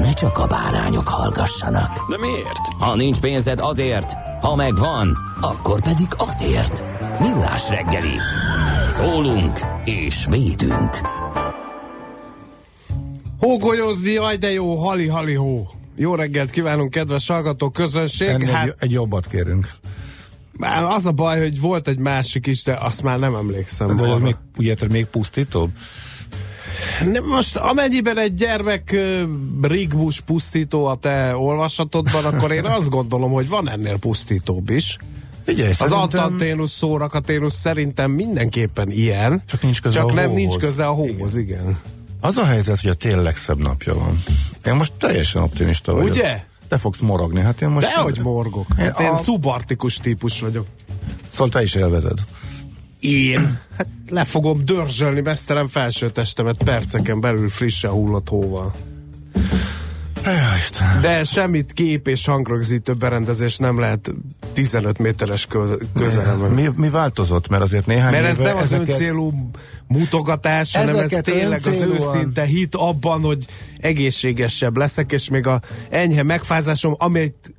ne csak a bárányok hallgassanak. De miért? Ha nincs pénzed azért, ha megvan, akkor pedig azért. Millás reggeli. Szólunk és védünk. Hógolyozni, jaj de jó, hali hali hó. Jó reggelt kívánunk, kedves hallgató közönség. Ennél Hát egy, jobbat kérünk. már az a baj, hogy volt egy másik is, de azt már nem emlékszem. De ez még, érted, még pusztítóbb? Nem, most amennyiben egy gyermek rigmus pusztító a te olvasatodban, akkor én azt gondolom, hogy van ennél pusztítóbb is. Figyelj, Az antanténusz szórakaténusz szerintem mindenképpen ilyen. Csak nincs köze Csak a nem hóhoz. nincs köze a hóhoz, igen. igen. az a helyzet, hogy a tél legszebb napja van. Én most teljesen optimista vagyok. Ugye? Te fogsz morogni. Hát én most... Dehogy morgok. Hát Én én a- szubartikus típus vagyok. Szóval te is élvezed. Én? Hát le fogom dörzsölni mesztelen felsőtestemet perceken belül frissen hullott hóval. De semmit kép és hangrögzítő berendezés nem lehet 15 méteres kö- közelemben. Mi, mi változott? Mert azért néhány Mert ez nem az ezeket... öncélú mutogatás, hanem ez tényleg az őszinte hit abban, hogy egészségesebb leszek, és még a enyhe megfázásom, amit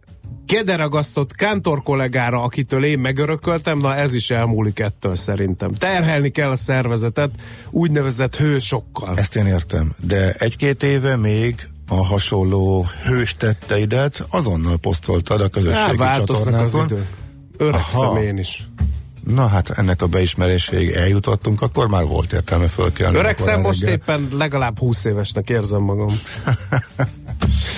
kederagasztott kántor kollégára, akitől én megörököltem, na ez is elmúlik ettől szerintem. Terhelni kell a szervezetet úgynevezett hősokkal. Ezt én értem. De egy-két éve még a hasonló hős tetteidet azonnal posztoltad a közösségi az csatornákon. Öregszem Aha. én is. Na hát ennek a beismeréséig eljutottunk, akkor már volt értelme fölkelni. Öregszem most reggel. éppen legalább 20 évesnek érzem magam.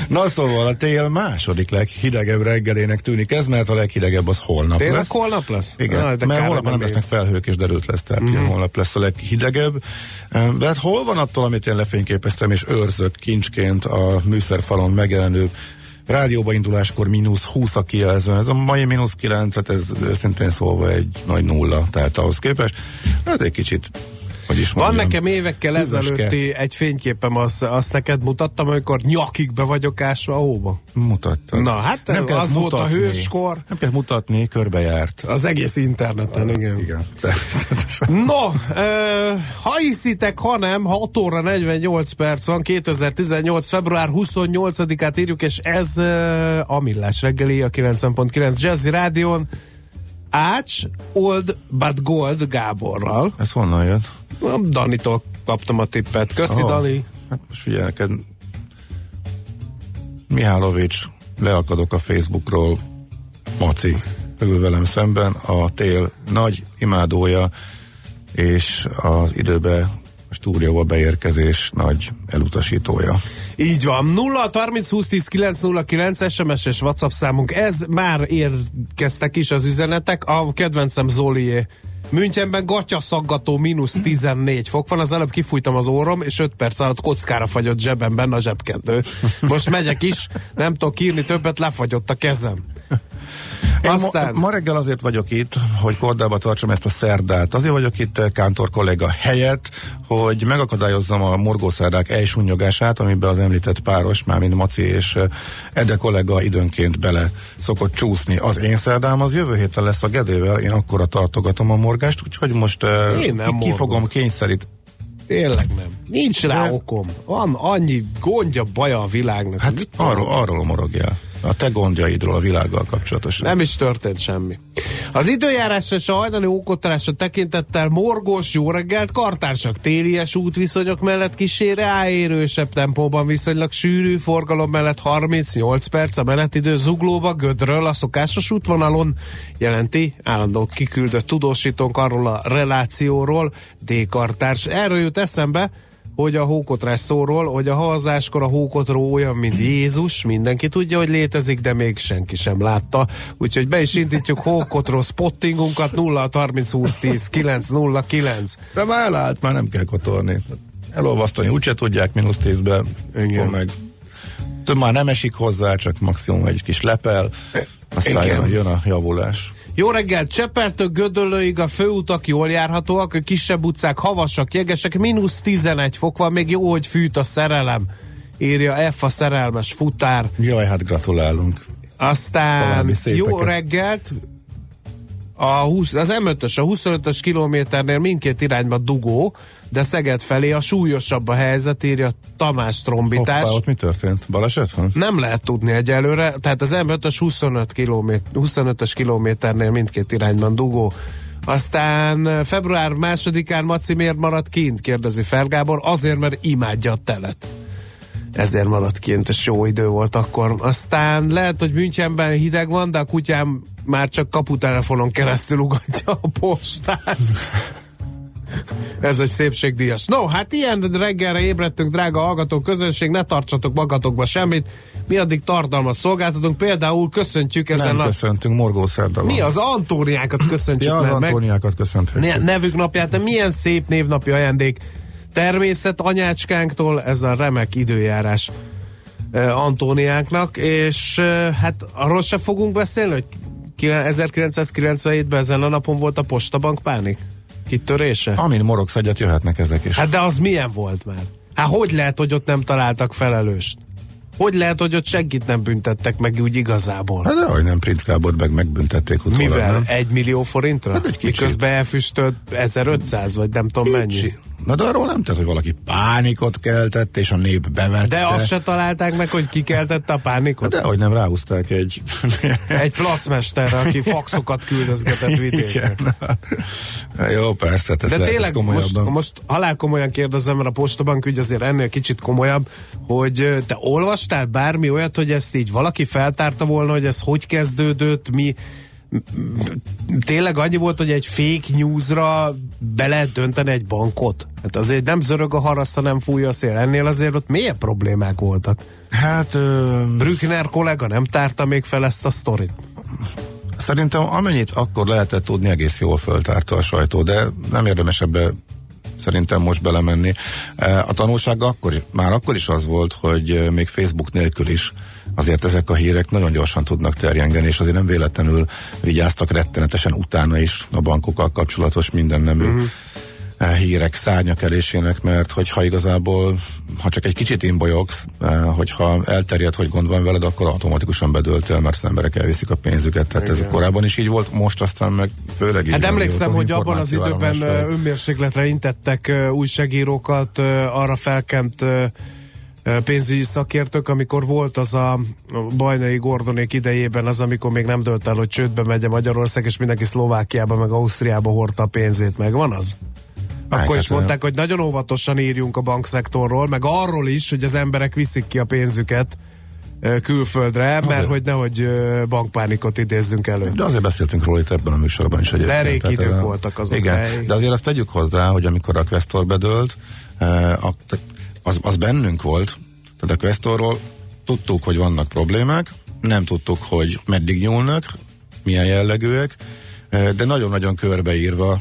Na szóval a tél második leghidegebb reggelének tűnik ez, mert a leghidegebb az holnap Tényleg lesz. holnap lesz? Igen, de mert holnap nem lesznek felhők és derült lesz, tehát mm-hmm. holnap lesz a leghidegebb. De hát hol van attól, amit én lefényképeztem és őrzök kincsként a műszerfalon megjelenő rádióba induláskor mínusz 20 a kijelző. Ez a mai mínusz 9, hát ez őszintén szólva egy nagy nulla, tehát ahhoz képest. Ez egy kicsit, hogy is Van mondjam, nekem évekkel hűvöske. ezelőtti egy fényképem, azt, azt neked mutattam, amikor nyakig be vagyok ásva a hóba. Mutattad. Na, hát Nem kellett az volt a hőskor. Nem kell mutatni, körbejárt. Az egész interneten, igen. Igen, természetesen. No, ö, ha hiszitek, ha nem, 6 óra 48 perc van, 2018. február 28-át írjuk, és ez ö, a Millás reggeli, a 90.9 Jazzy Rádion. Ács, Old But Gold Gáborral. Ez honnan jött? Danitól kaptam a tippet. Köszi, Aha. Dani. Hát most figyelj neked, Mihálovics, leakadok a Facebookról, Maci ül velem szemben, a tél nagy imádója, és az időbe stúdióba beérkezés nagy elutasítója. Így van. 0 30 20 10 909 SMS és WhatsApp számunk. Ez már érkeztek is az üzenetek. A kedvencem Zolié. Münchenben gatya szaggató mínusz 14 fok van, az előbb kifújtam az órom, és 5 perc alatt kockára fagyott zsebemben a zsebkendő. Most megyek is, nem tudok írni többet, lefagyott a kezem. Én Aztán... ma, ma reggel azért vagyok itt, hogy kordába tartsam ezt a szerdát. Azért vagyok itt eh, Kántor kollega helyett, hogy megakadályozzam a morgószerdák elsunyogását, amiben az említett páros, mármint Maci és eh, Ede kollega időnként bele szokott csúszni. Az én szerdám az jövő héten lesz a Gedével, én akkora tartogatom a morgást, úgyhogy most Én nem ki, fogom kényszerít. Tényleg nem. Nincs rá De- okom. Van annyi gondja, baja a világnak. Hát arról, arról morogjál. A te gondjaidról a világgal kapcsolatosan. Nem is történt semmi. Az időjárásra és a hajnali ókotásra tekintettel morgós jó reggelt, kartársak télies útviszonyok mellett kísére áérősebb tempóban viszonylag sűrű forgalom mellett 38 perc a menetidő zuglóba, gödről a szokásos útvonalon jelenti állandó kiküldött tudósítónk arról a relációról, D-kartárs. Erről jut eszembe, hogy a hókotrás szóról, hogy a havazáskor a hókotró olyan, mint Jézus, mindenki tudja, hogy létezik, de még senki sem látta. Úgyhogy be is indítjuk hókotró spottingunkat 0 30 20 10 9 0 9. De már elállt, már nem kell kotorni. Elolvasztani úgyse tudják mínusz tízbe, Igen. meg több már nem esik hozzá, csak maximum egy kis lepel, aztán Igen. jön a javulás. Jó reggelt, Csepertől Gödöllőig a főutak jól járhatóak, a kisebb utcák havasak, jegesek, mínusz 11 fok van, még jó, hogy fűt a szerelem, írja F a szerelmes futár. Jaj, hát gratulálunk. Aztán jó reggelt, a 20, az M5-ös, a 25-ös kilométernél mindkét irányba dugó, de Szeged felé a súlyosabb a helyzet, írja Tamás trombitás. Hoppá, ott mi történt? Baleset van? Nem lehet tudni egyelőre, tehát az M5-ös 25 km, 25-ös kilométernél mindkét irányban dugó. Aztán február másodikán Maci miért maradt kint, kérdezi Fergábor, azért, mert imádja a telet. Ezért maradt kint, és jó idő volt akkor. Aztán lehet, hogy Münchenben hideg van, de a kutyám már csak kaputelefonon keresztül ugatja a postást. Ez egy szépségdíjas. No, hát ilyen reggelre ébredtünk, drága hallgató közönség, ne tartsatok magatokba semmit. Mi addig tartalmat szolgáltatunk, például köszöntjük ezen Nem a... köszöntünk, Morgó Szerda van. Mi az Antóniákat köszöntjük Ja, az meg, Antóniákat köszönthetjük. ne, nevük napját, de milyen szép névnapi ajándék. Természet anyácskánktól ez a remek időjárás Antóniáknak, és hát arról se fogunk beszélni, hogy ki- 1997-ben ezen a napon volt a postabank pánik? Kitörése? Amin morogsz egyet, jöhetnek ezek is. Hát de az milyen volt már? Hát hogy lehet, hogy ott nem találtak felelőst? Hogy lehet, hogy ott senkit nem büntettek meg úgy igazából? Hát de hogy nem, Prince Gábort meg megbüntették utólag, Mivel? nem? Egy millió forintra? Hát egy kicsit. Miközben elfüstölt 1500, vagy nem tudom mennyi. Na de arról nem tett, hogy valaki pánikot keltett, és a nép bevette. De azt se találták meg, hogy ki keltette a pánikot? De hogy nem ráhúzták egy... Egy placmesterre, aki faxokat küldözgetett vidéken. Igen. Jó, persze, ez De lehet tényleg most, most halál komolyan kérdezem, mert a postabank ügy azért ennél kicsit komolyabb, hogy te olvastál bármi olyat, hogy ezt így valaki feltárta volna, hogy ez hogy kezdődött, mi tényleg annyi volt, hogy egy fake newsra be lehet dönteni egy bankot? Hát azért nem zörög a harasza, nem fúj a szél. Ennél azért ott milyen problémák voltak? Hát ö, Brückner kollega nem tárta még fel ezt a sztorit. szerintem amennyit akkor lehetett tudni, egész jól föltárta a sajtó, de nem érdemes ebbe szerintem most belemenni. E, A tanulság akkor, már akkor is az volt, hogy még Facebook nélkül is azért ezek a hírek nagyon gyorsan tudnak terjengeni, és azért nem véletlenül vigyáztak rettenetesen utána is a bankokkal kapcsolatos minden nemű uh-huh. hírek szárnyakelésének, mert hogyha igazából, ha csak egy kicsit imbolyogsz, eh, hogyha elterjed, hogy gond van veled, akkor automatikusan bedöltél, mert az emberek elviszik a pénzüket. Tehát ez korábban is így volt, most aztán meg főleg így Hát emlékszem, az hogy abban az időben ö, önmérsékletre intettek újságírókat, arra felkent pénzügyi szakértők, amikor volt az a bajnai Gordonék idejében az, amikor még nem dölt el, hogy csődbe megy a Magyarország, és mindenki Szlovákiába, meg Ausztriába hordta a pénzét, meg van az? Akkor Hát, is mondták, hogy nagyon óvatosan írjunk a bankszektorról, meg arról is, hogy az emberek viszik ki a pénzüket külföldre, mert hogy nehogy bankpánikot idézzünk elő. De azért beszéltünk róla itt ebben a műsorban is egyébként. De rég idők voltak azok, Igen, hely. de azért azt tegyük hozzá, hogy amikor a Questor bedőlt, az, az bennünk volt, tehát a Questorról tudtuk, hogy vannak problémák, nem tudtuk, hogy meddig nyúlnak, milyen jellegűek, de nagyon-nagyon körbeírva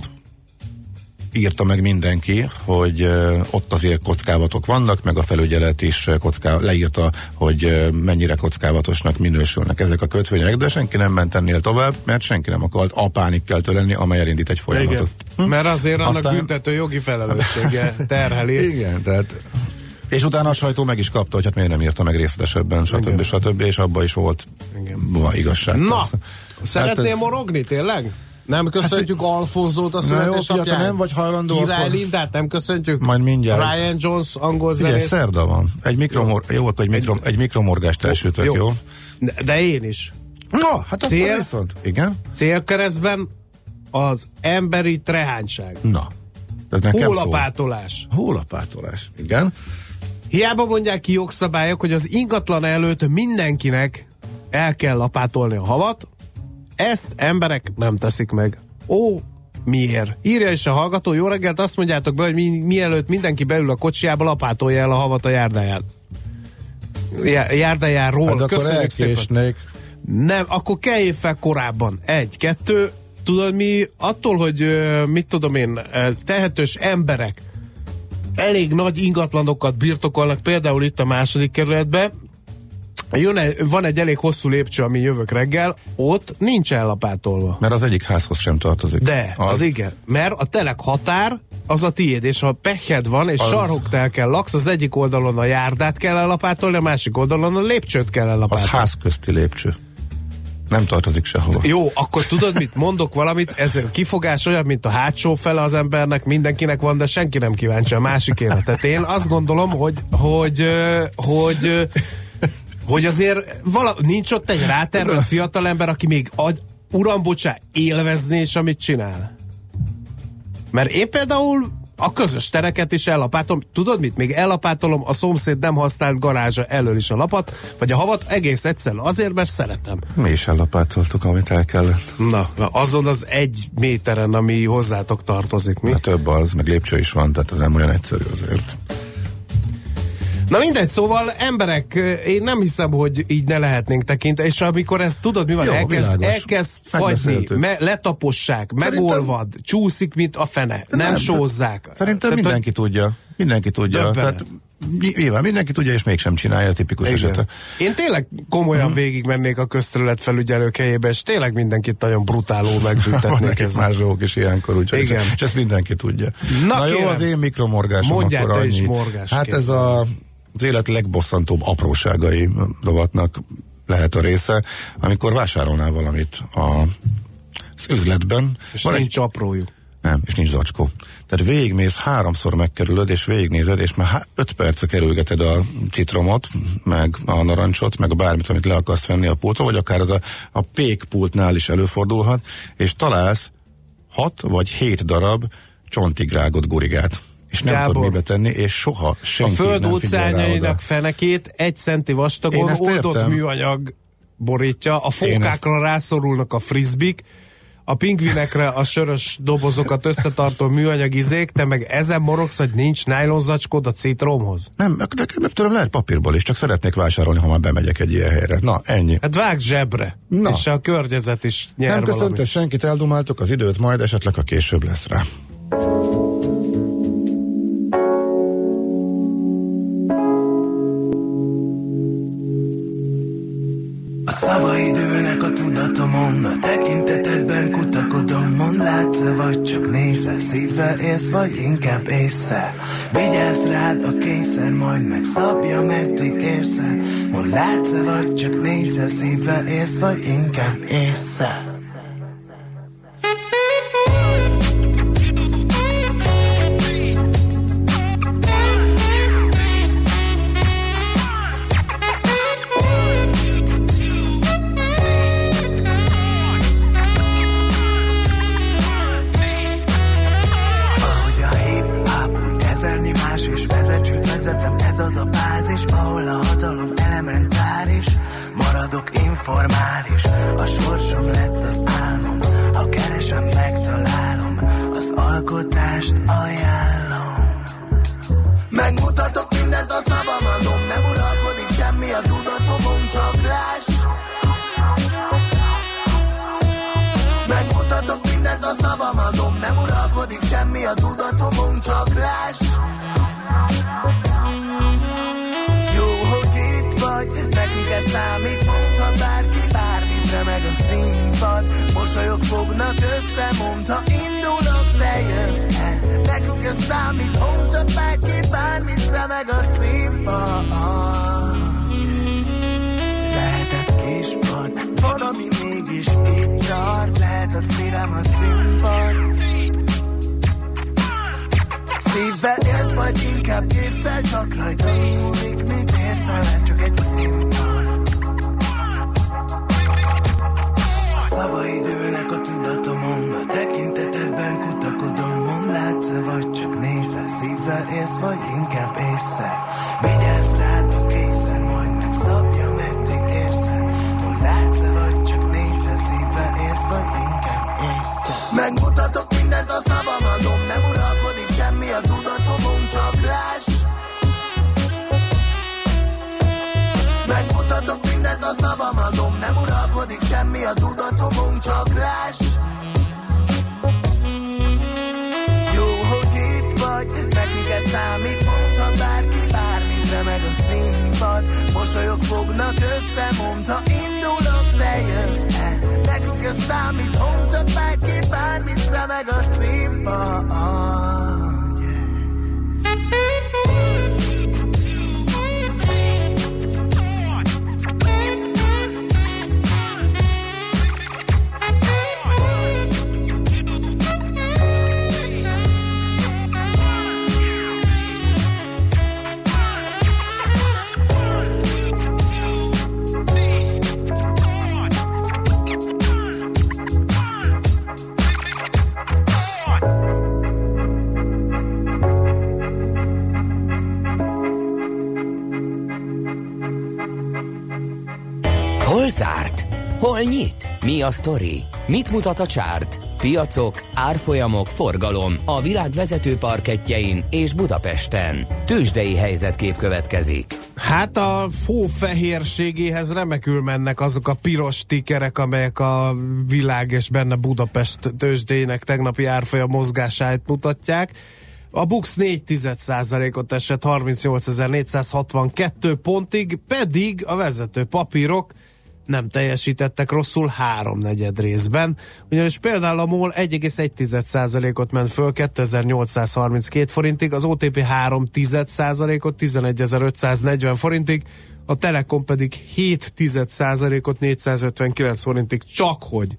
írta meg mindenki, hogy ott azért kockávatok vannak, meg a felügyelet is kocká, leírta, hogy mennyire kockávatosnak minősülnek ezek a kötvények, de senki nem ment ennél tovább, mert senki nem akart a pánikkeltő lenni, amely elindít egy Igen. folyamatot. Mert azért annak Aztán- büntető jogi felelőssége terheli. Igen, tehát és utána a sajtó meg is kapta, hogy hát miért nem írta meg részletesebben, stb. stb. És abban is volt Igen. van igazság. Na, persze. szeretnél Hát ez- morogni tényleg? Nem köszöntjük hát, Alfonzót a születésnapján. nem vagy hajlandó, Király akkor... Lindát nem köszöntjük? Majd mindjárt. Ryan Jones, angol zenész. Igen, szerda van. Egy, mikromor... jó. jó, akkor egy, mikro... egy mikromorgást elsütök, jó? jó? De, de én is. No, hát Cél, akkor viszont. Igen? Célkeresztben az emberi trehányság. Na. Ez nekem Hólapátolás. Szól. Hólapátolás, igen. Hiába mondják ki jogszabályok, hogy az ingatlan előtt mindenkinek el kell lapátolni a havat, ezt emberek nem teszik meg. Ó, miért? Írja is a hallgató, jó reggelt, azt mondjátok be, hogy mi, mielőtt mindenki beül a kocsiába, lapátolja el a havat a járdáját. Járdájáról. Hát Köszönjük szépen. Nem, akkor kelljél fel korábban. Egy, kettő, tudod mi, attól, hogy mit tudom én, tehetős emberek elég nagy ingatlanokat birtokolnak, például itt a második kerületben, Jön, van egy elég hosszú lépcső, ami jövök reggel, ott nincs ellapátolva. Mert az egyik házhoz sem tartozik. De, az, az igen. Mert a telek határ az a tiéd, és ha pekhed van, és az... sarhoktel kell laksz, az egyik oldalon a járdát kell ellapátolni, a másik oldalon a lépcsőt kell ellapátolni. Az házközti lépcső. Nem tartozik sehova. Jó, akkor tudod mit? Mondok valamit, ez kifogás olyan, mint a hátsó fele az embernek, mindenkinek van, de senki nem kíváncsi a másik életet. Én azt gondolom, hogy, hogy, hogy, hogy azért vala, nincs ott egy rátermelt fiatalember, aki még ad, uram, bocsá, élvezné és amit csinál. Mert én például a közös tereket is ellapátom. Tudod mit? Még ellapátolom a szomszéd nem használt garázsa elől is a lapat, vagy a havat egész egyszerűen azért, mert szeretem. Mi is ellapátoltuk, amit el kellett. Na, na azon az egy méteren, ami hozzátok tartozik, mi? Na több az, meg lépcső is van, tehát az nem olyan egyszerű azért. Na mindegy, szóval emberek, én nem hiszem, hogy így ne lehetnénk tekinteni, és amikor ezt tudod, mi van, Jó, elkezd, elkezd fagyni, me, letapossák, Szerintem... megolvad, csúszik, mint a fene, nem, nem sózzák. Szerintem Tehát, mindenki hogy... tudja. Mindenki tudja. Tehát Nyilván mindenki tudja, és mégsem csinálja a tipikus Igen. esete. Én tényleg komolyan hmm. végig mennék a közterület felügyelők helyébe, és tényleg mindenkit nagyon brutálul megbüntetnék ezzel. más dolgok is ilyenkor, úgyhogy Igen. És ezt mindenki tudja. Na, Na jó, az én mikromorgásom Mondjál akkor annyi. is morgás. Hát ez a az élet legbosszantóbb apróságai rovatnak lehet a része, amikor vásárolnál valamit a, az üzletben. És van nincs egy, aprójuk. Nem, és nincs zacskó. Tehát végigmész, háromszor megkerülöd, és végignézed, és már öt perce kerülgeted a citromot, meg a narancsot, meg a bármit, amit le akarsz venni a pultra, vagy akár az a, a pékpultnál is előfordulhat, és találsz hat vagy hét darab csontigrágott gurigát és nem Gábor, tud mibe tenni, és soha senki A föld óceánjainak fenekét egy centi vastagon oldott értem. műanyag borítja, a fókákra ezt... rászorulnak a frisbik, a pingvinekre a sörös dobozokat összetartó műanyag izék, te meg ezen morogsz, hogy nincs nájlonzacskód a citromhoz? Nem, de tőlem lehet papírból is, csak szeretnék vásárolni, ha már bemegyek egy ilyen helyre. Na, ennyi. Hát vág zsebre, Na. és a környezet is nyer Nem köszönte senkit, eldumáltuk az időt, majd esetleg a később lesz rá. Tudatomon, a tekintetedben kutakodom Mond látsz vagy csak nézel, szívvel élsz, vagy inkább észre. Vigyázz rád a kényszer, majd megszabja, meddig érsz el. Mond látsz vagy csak nézel, szívvel élsz, vagy inkább észre formális. A sorsom lett az álmom. Ha keresem, megtalálom. Az alkotást ajánlom. Megmutatok mindent, a szavam adom Nem uralkodik semmi a tudatomon, csak láss Megmutatok mindent, a szavam adom Nem uralkodik semmi a tudatomon, csak láss mosolyok fognak össze, mondd, ha indulok, te jössz -e. Nekünk ez számít, hol csak bárki bármit remeg a színpad. Lehet ez kispad, valami mégis itt tart, lehet a szívem a színpad. Szívvel élsz, vagy inkább észre, csak rajta múlik, mit érsz, ez csak egy színpad. Szavaid ülnek a tudatomon. A tekintetedben kutakodom Mond látsz vagy csak nézel Szívvel élsz, vagy inkább észre. Vigyázz rád a Csak láss Jó, hogy itt vagy Nekünk ez számít. Mondta bárki bármit Remeg a színpad. Mosolyok fognak össze Mondta indulok, ne jössz-e Nekünk ez számít Mondta bárki bármit Remeg a színpad Hol nyit? Mi a sztori? Mit mutat a csárt? Piacok, árfolyamok, forgalom a világ vezető parketjein és Budapesten. Tősdei helyzetkép következik. Hát a hófehérségéhez remekül mennek azok a piros tikerek, amelyek a világ és benne Budapest tőzsdének tegnapi árfolyam mozgását mutatják. A Bux 4 ot esett 38.462 pontig, pedig a vezető papírok nem teljesítettek rosszul háromnegyed részben, ugyanis például a MOL 1,1%-ot ment föl 2832 forintig, az OTP 3,1%-ot 11.540 forintig, a Telekom pedig 7%-ot 459 forintig, csak hogy.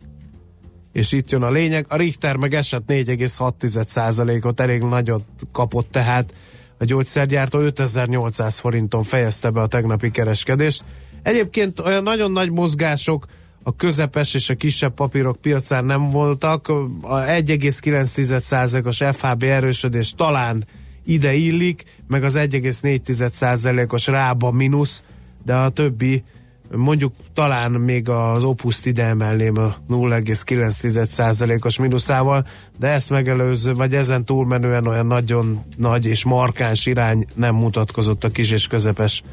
És itt jön a lényeg, a Richter meg esett 4,6%-ot, elég nagyot kapott tehát. A gyógyszergyártó 5800 forinton fejezte be a tegnapi kereskedést. Egyébként olyan nagyon nagy mozgások a közepes és a kisebb papírok piacán nem voltak. A 1,9%-os FHB erősödés talán ide illik, meg az 1,4%-os rába mínusz, de a többi mondjuk talán még az opuszt ide emelném a 0,9%-os mínuszával, de ezt megelőző, vagy ezen túlmenően olyan nagyon nagy és markáns irány nem mutatkozott a kis és közepes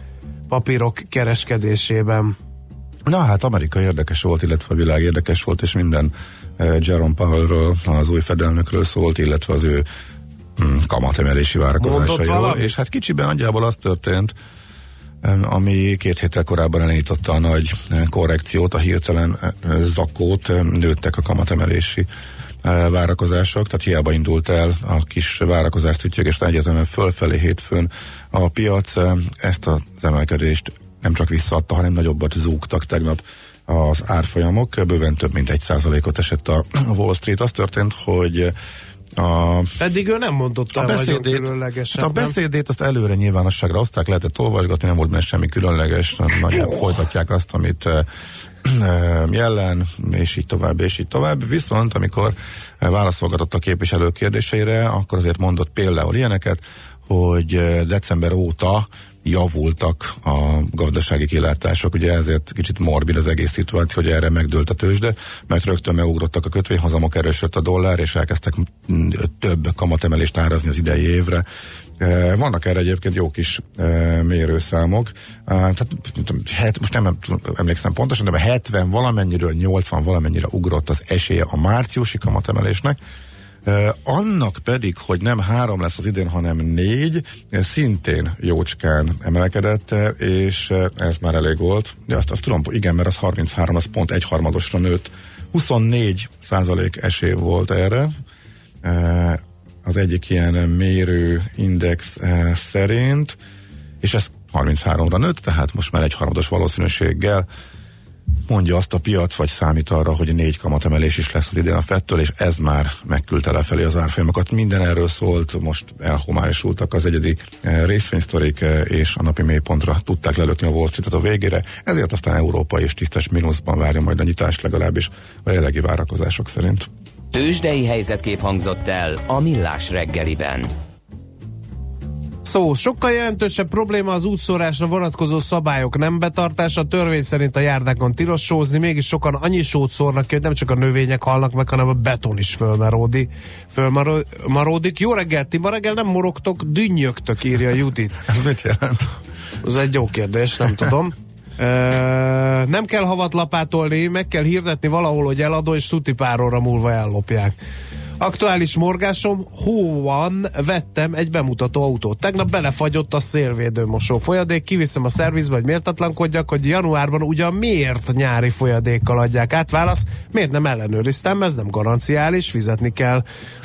papírok kereskedésében. Na hát Amerika érdekes volt, illetve a világ érdekes volt, és minden uh, Jerome Powellről, az új fedelnökről szólt, illetve az ő hm, kamatemelési várakozásairól. És hát kicsiben nagyjából az történt, ami két héttel korábban elindította a nagy korrekciót, a hirtelen zakót, nőttek a kamatemelési várakozások, tehát hiába indult el a kis várakozás és egyértelműen fölfelé hétfőn a piac ezt az emelkedést nem csak visszaadta, hanem nagyobbat zúgtak tegnap az árfolyamok, bőven több mint egy százalékot esett a Wall Street. Az történt, hogy a, Eddig ő nem mondott a beszédét, hát a beszédét azt előre nyilvánosságra hozták, lehetett olvasgatni, nem volt benne semmi különleges, nagyjából folytatják azt, amit jelen, és így tovább, és így tovább. Viszont, amikor válaszolgatott a képviselők kérdéseire, akkor azért mondott például ilyeneket, hogy december óta javultak a gazdasági kilátások, ugye ezért kicsit morbid az egész szituáció, hogy erre megdőlt a tőzsde, mert rögtön megugrottak a kötvényhozamok, erősödött a dollár, és elkezdtek több kamatemelést árazni az idei évre. Vannak erre egyébként jó kis mérőszámok. Tehát, hát, most nem emlékszem pontosan, de 70 valamennyiről 80 valamennyire ugrott az esélye a márciusi kamatemelésnek, annak pedig, hogy nem három lesz az idén, hanem négy, szintén jócskán emelkedett, és ez már elég volt. De azt, azt tudom, igen, mert az 33, az pont egy harmadosra nőtt. 24 százalék esély volt erre. Az egyik ilyen mérő index szerint, és ez 33-ra nőtt, tehát most már egy harmados valószínűséggel mondja azt a piac, vagy számít arra, hogy négy kamatemelés is lesz az idén a fettől, és ez már megküldte lefelé az árfolyamokat. Minden erről szólt, most elhomályosultak az egyedi eh, részvénysztorik, eh, és a napi mélypontra tudták lelökni a Wall Street-et a végére, ezért aztán Európa is tisztes mínuszban várja majd a nyitást legalábbis a jelenlegi várakozások szerint. Tőzsdei helyzetkép hangzott el a Millás reggeliben. Szó, sokkal jelentősebb probléma az útszórásra vonatkozó szabályok nem betartása. A törvény szerint a járdákon tilos sózni, mégis sokan annyi sót szórnak ki, hogy nem csak a növények halnak meg, hanem a beton is fölmaródi, fölmaródik. Jó reggelt, ti ma reggel nem morogtok, dünnyögtök, írja Judit. Ez mit jelent? Ez egy jó kérdés, nem tudom. Ö, nem kell havat lapátolni, meg kell hirdetni valahol, hogy eladó, és tuti pár óra múlva ellopják. Aktuális morgásom, hóban vettem egy bemutató autót. Tegnap belefagyott a szélvédőmosó folyadék, kiviszem a szervizbe, hogy méltatlankodjak, hogy januárban ugyan miért nyári folyadékkal adják át. Válasz, miért nem ellenőriztem, ez nem garanciális, fizetni kell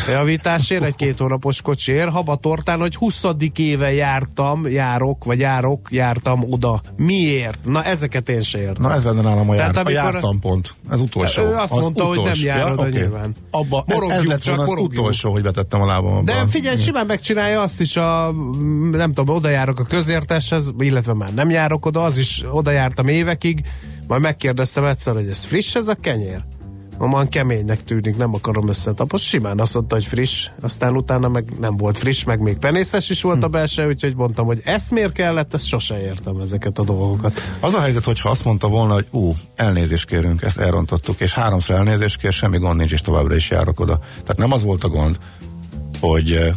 a javításért, egy két hónapos kocsiért. Habatortán, hogy 20. éve jártam, járok, vagy járok, jártam oda. Miért? Na ezeket én se értem. Na ez lenne nálam a, jár, Tehát a amikor- jártam pont. Ez utolsó. Ő azt Az mondta, hogy nem utolsó. jár oda oké. nyilván. Abba, ez, ez Morogjuk, lett csak volna az utolsó, hogy betettem a lábam abba. De figyelj, simán megcsinálja azt is a, nem tudom, oda járok a közérteshez, illetve már nem járok oda, az is oda jártam évekig, majd megkérdeztem egyszer, hogy ez friss ez a kenyér? Maman keménynek tűnik, nem akarom összetapos. Simán azt mondta, hogy friss, aztán utána meg nem volt friss, meg még penészes is volt a belső, úgyhogy mondtam, hogy ezt miért kellett, ezt sose értem ezeket a dolgokat. Az a helyzet, hogyha azt mondta volna, hogy ú, elnézést kérünk, ezt elrontottuk, és háromszor elnézést kér, semmi gond nincs, és továbbra is járok oda. Tehát nem az volt a gond, hogy eh,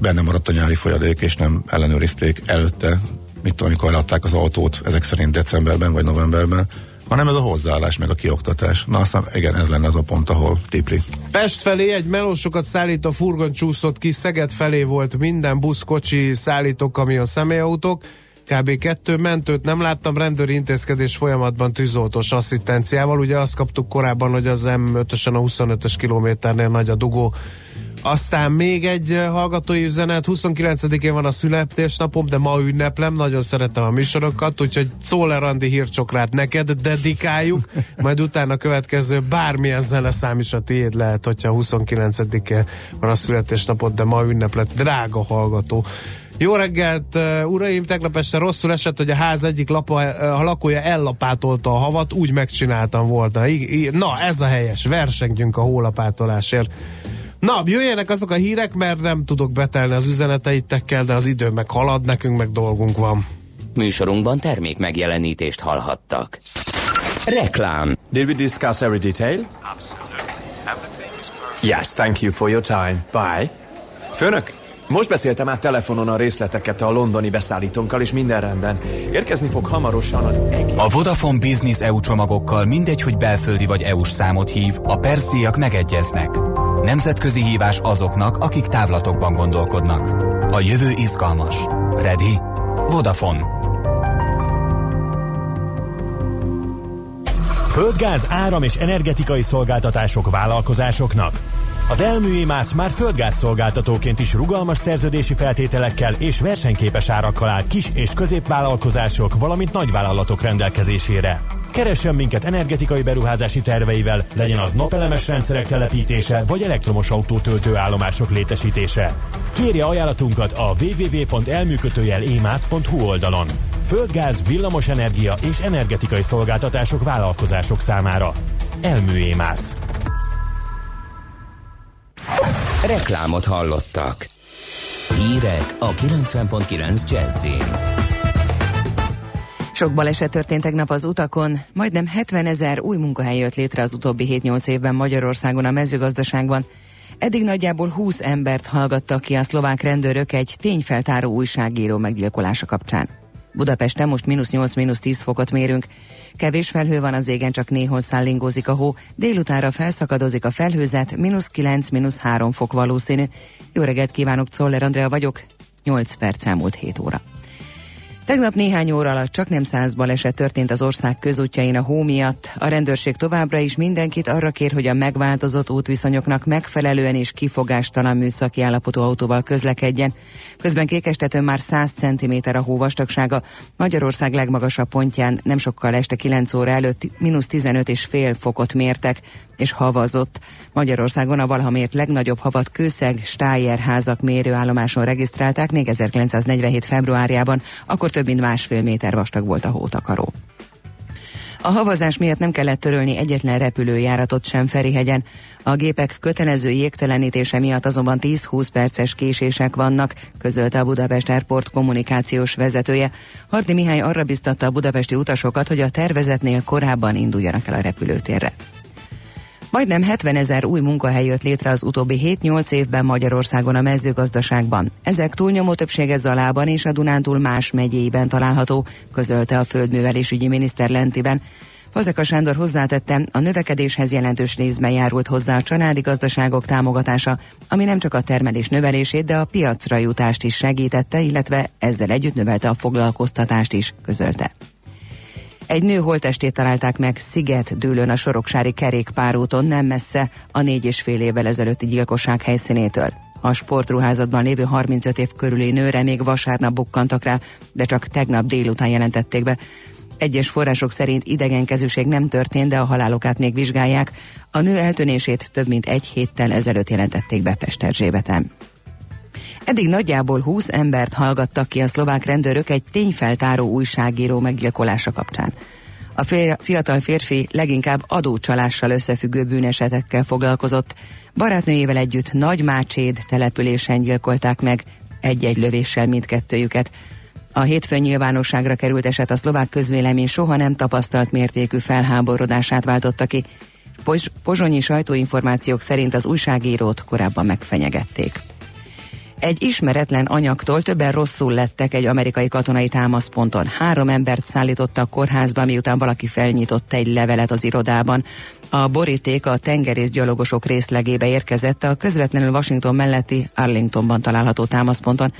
benne maradt a nyári folyadék, és nem ellenőrizték előtte, mit tudom, amikor eladták az autót, ezek szerint decemberben vagy novemberben, hanem ez a hozzáállás, meg a kioktatás. Na aztán igen, ez lenne az a pont, ahol tipli. Pest felé egy melósokat szállító furgon csúszott ki, Szeged felé volt minden busz, kocsi, szállító kamion, személyautók, kb. kettő mentőt nem láttam, rendőri intézkedés folyamatban tűzoltós asszisztenciával. Ugye azt kaptuk korábban, hogy az M5-ösen a 25-ös kilométernél nagy a dugó. Aztán még egy eh, hallgatói üzenet, 29-én van a születésnapom, de ma ünneplem, nagyon szeretem a műsorokat, úgyhogy Szóler Andi hírcsokrát neked dedikáljuk, majd utána következő bármilyen zeneszám is a tiéd lehet, hogyha 29-e van a születésnapod, de ma ünneplet, drága hallgató. Jó reggelt, uh, uraim! Tegnap este rosszul esett, hogy a ház egyik lapa, uh, a lakója ellapátolta a havat, úgy megcsináltam volna. Na, ez a helyes, versengjünk a hólapátolásért. Na, jöjjenek azok a hírek, mert nem tudok betelni az üzeneteitekkel, de az idő meg halad, nekünk meg dolgunk van. Műsorunkban termék megjelenítést hallhattak. Reklám. Did we discuss every detail? Yes, thank you for your time. Bye. Főnök, most beszéltem át telefonon a részleteket a londoni beszállítónkkal, és minden rendben. Érkezni fog hamarosan az egész. A Vodafone Business EU csomagokkal mindegy, hogy belföldi vagy EU-s számot hív, a percdíjak megegyeznek. Nemzetközi hívás azoknak, akik távlatokban gondolkodnak. A jövő izgalmas. Ready? Vodafone. Földgáz, áram és energetikai szolgáltatások vállalkozásoknak. Az Elműémász már földgáz szolgáltatóként is rugalmas szerződési feltételekkel és versenyképes árakkal áll kis és középvállalkozások, valamint nagyvállalatok rendelkezésére. Keressen minket energetikai beruházási terveivel, legyen az napelemes rendszerek telepítése vagy elektromos autótöltő állomások létesítése. Kérje ajánlatunkat a www.elműkötőjel-émász.hu oldalon. Földgáz, villamos energia és energetikai szolgáltatások vállalkozások számára. Elműémász. Reklámot hallottak. Hírek a 90.9 Jazzin. Sok baleset történt tegnap az utakon, majdnem 70 ezer új munkahely jött létre az utóbbi 7-8 évben Magyarországon a mezőgazdaságban. Eddig nagyjából 20 embert hallgattak ki a szlovák rendőrök egy tényfeltáró újságíró meggyilkolása kapcsán. Budapesten most mínusz 8, mínusz 10 fokot mérünk. Kevés felhő van az égen, csak néhol szállingózik a hó. Délutára felszakadozik a felhőzet, mínusz 9, mínusz 3 fok valószínű. Jó reggelt kívánok, Czoller Andrea vagyok. 8 perc elmúlt 7 óra. Tegnap néhány óra alatt csak nem száz baleset történt az ország közútjain a hó miatt. A rendőrség továbbra is mindenkit arra kér, hogy a megváltozott útviszonyoknak megfelelően és kifogástalan műszaki állapotú autóval közlekedjen. Közben Kékestetőn már 100 cm a hó vastagsága. Magyarország legmagasabb pontján nem sokkal este 9 óra előtt mínusz 15 és fél fokot mértek és havazott. Magyarországon a valaha mért legnagyobb havat Kőszeg Stájer házak mérőállomáson regisztrálták még 1947. februárjában, akkor több mint másfél méter vastag volt a hótakaró. A havazás miatt nem kellett törölni egyetlen repülőjáratot sem Ferihegyen. A gépek kötelező jégtelenítése miatt azonban 10-20 perces késések vannak, közölte a Budapest Airport kommunikációs vezetője. Hardi Mihály arra biztatta a budapesti utasokat, hogy a tervezetnél korábban induljanak el a repülőtérre. Majdnem 70 ezer új munkahely jött létre az utóbbi 7-8 évben Magyarországon a mezőgazdaságban. Ezek túlnyomó többsége Zalában és a Dunántúl más megyéiben található, közölte a földművelésügyi miniszter Lentiben. Fazeka Sándor hozzátette, a növekedéshez jelentős részben járult hozzá a családi gazdaságok támogatása, ami nem csak a termelés növelését, de a piacra jutást is segítette, illetve ezzel együtt növelte a foglalkoztatást is, közölte. Egy nő holtestét találták meg Sziget dőlön a Soroksári kerékpárúton, nem messze a négy és fél évvel ezelőtti gyilkosság helyszínétől. A sportruházatban lévő 35 év körüli nőre még vasárnap bukkantak rá, de csak tegnap délután jelentették be. Egyes források szerint idegenkezűség nem történt, de a halálokát még vizsgálják. A nő eltűnését több mint egy héttel ezelőtt jelentették be Pesterzsébeten. Eddig nagyjából 20 embert hallgattak ki a szlovák rendőrök egy tényfeltáró újságíró meggyilkolása kapcsán. A fiatal férfi leginkább adócsalással összefüggő bűnesetekkel foglalkozott. Barátnőjével együtt Nagymácséd településen gyilkolták meg egy-egy lövéssel mindkettőjüket. A hétfőn nyilvánosságra került eset a szlovák közvélemény soha nem tapasztalt mértékű felháborodását váltotta ki. Pozsonyi sajtóinformációk szerint az újságírót korábban megfenyegették. Egy ismeretlen anyagtól többen rosszul lettek egy amerikai katonai támaszponton. Három embert szállítottak kórházba, miután valaki felnyitott egy levelet az irodában. A boríték a tengerészgyalogosok részlegébe érkezett a közvetlenül Washington melletti Arlingtonban található támaszponton.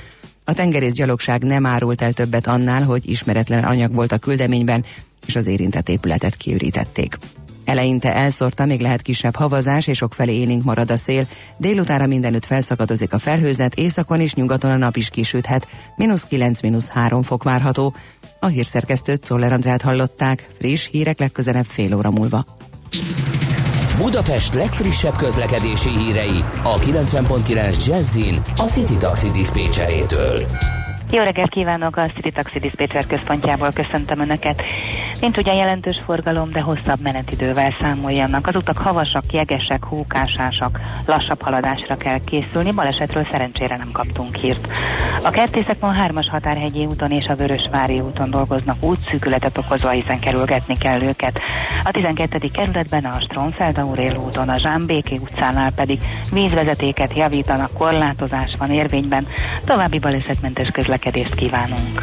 A tengerészgyalogság nem árult el többet annál, hogy ismeretlen anyag volt a küldeményben, és az érintett épületet kiürítették. Eleinte elszórta, még lehet kisebb havazás, és sok felé élénk marad a szél. Délutára mindenütt felszakadozik a felhőzet, északon és nyugaton a nap is kisüthet. Minusz 9, mínusz 3 fok várható. A hírszerkesztőt Szoller Andrát hallották. Friss hírek legközelebb fél óra múlva. Budapest legfrissebb közlekedési hírei a 90.9 Jazzin a City Taxi Dispécsejétől. Jó reggelt kívánok a City Taxi Dispatcher központjából, köszöntöm Önöket. Mint ugye jelentős forgalom, de hosszabb menetidővel számoljanak. Az utak havasak, jegesek, hókásásak, lassabb haladásra kell készülni, balesetről szerencsére nem kaptunk hírt. A kertészek ma hármas határhegyi úton és a Vörösvári úton dolgoznak útszűkületet okozva, hiszen kerülgetni kell őket. A 12. kerületben a Stronfeld Aurél úton, a Zsámbéki utcánál pedig vízvezetéket javítanak, korlátozás van érvényben, további balesetmentes közlekedést kívánunk.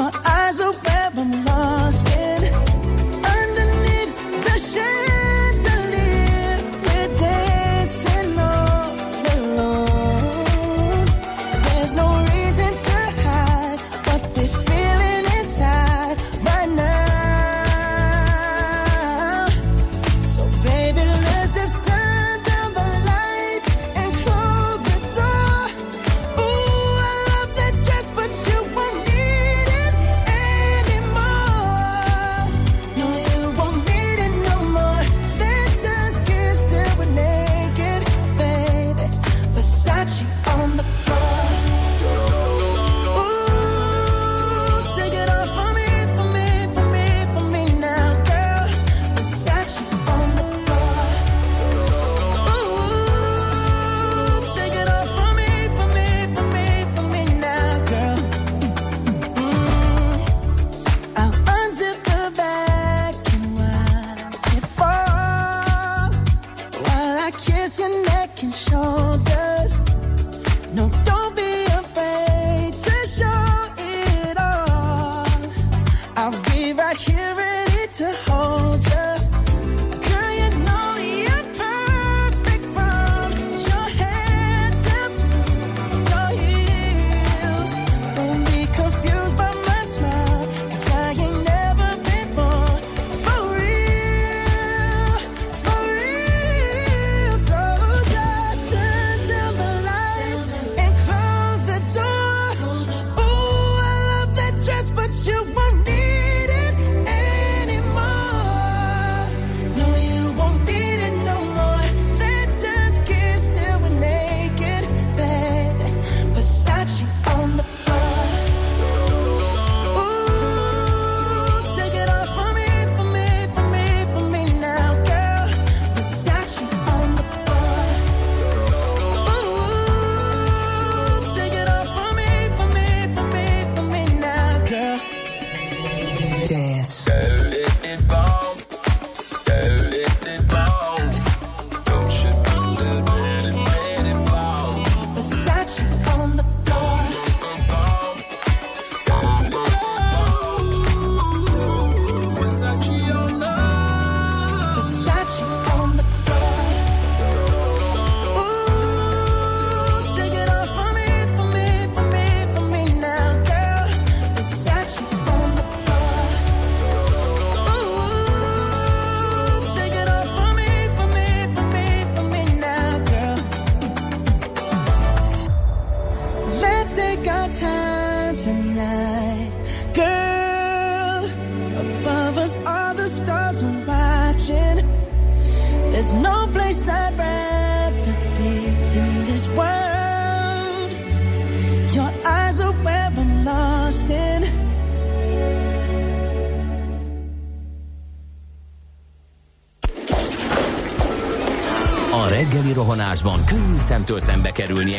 your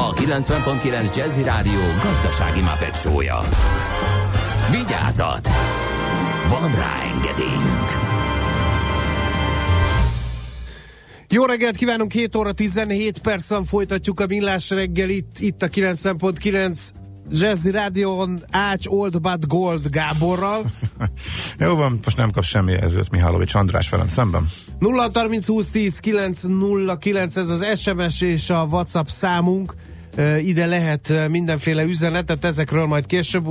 a 90.9 Jazzy Rádió gazdasági mapetsója. Vigyázat! Van rá engedélyünk! Jó reggelt kívánunk, 7 óra 17 percen folytatjuk a Millás reggelit, itt a 9.9 Jazzy Rádión Ács Old But Gold Gáborral. Jó van, most nem kap semmi jelzőt Mihálovics András velem szemben. 0 30 20 10 909 ez az SMS és a WhatsApp számunk. Ide lehet mindenféle üzenetet, ezekről majd később,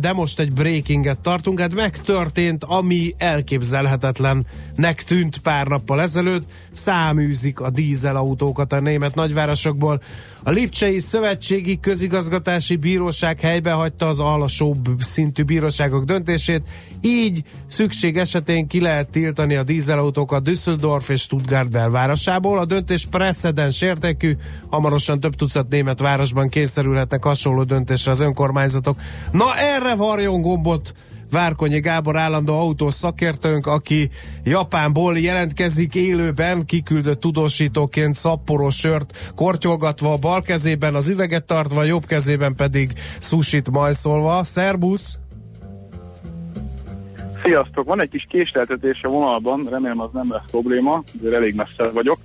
de most egy breakinget tartunk. Hát megtörtént, ami elképzelhetetlennek tűnt pár nappal ezelőtt. Száműzik a dízelautókat a német nagyvárosokból. A Lipcsei Szövetségi Közigazgatási Bíróság helybe hagyta az alsóbb szintű bíróságok döntését, így szükség esetén ki lehet tiltani a dízelautókat Düsseldorf és Stuttgart belvárosából. A döntés precedens értékű, hamarosan több tucat német városban kényszerülhetnek hasonló döntésre az önkormányzatok. Na erre varjon gombot Várkonyi Gábor állandó autós szakértőnk, aki Japánból jelentkezik élőben, kiküldött tudósítóként szapporó sört kortyolgatva a bal kezében, az üveget tartva, a jobb kezében pedig sushit majszolva. Szerbusz! Sziasztok! Van egy kis késleltetés a vonalban, remélem az nem lesz probléma, de elég messze vagyok.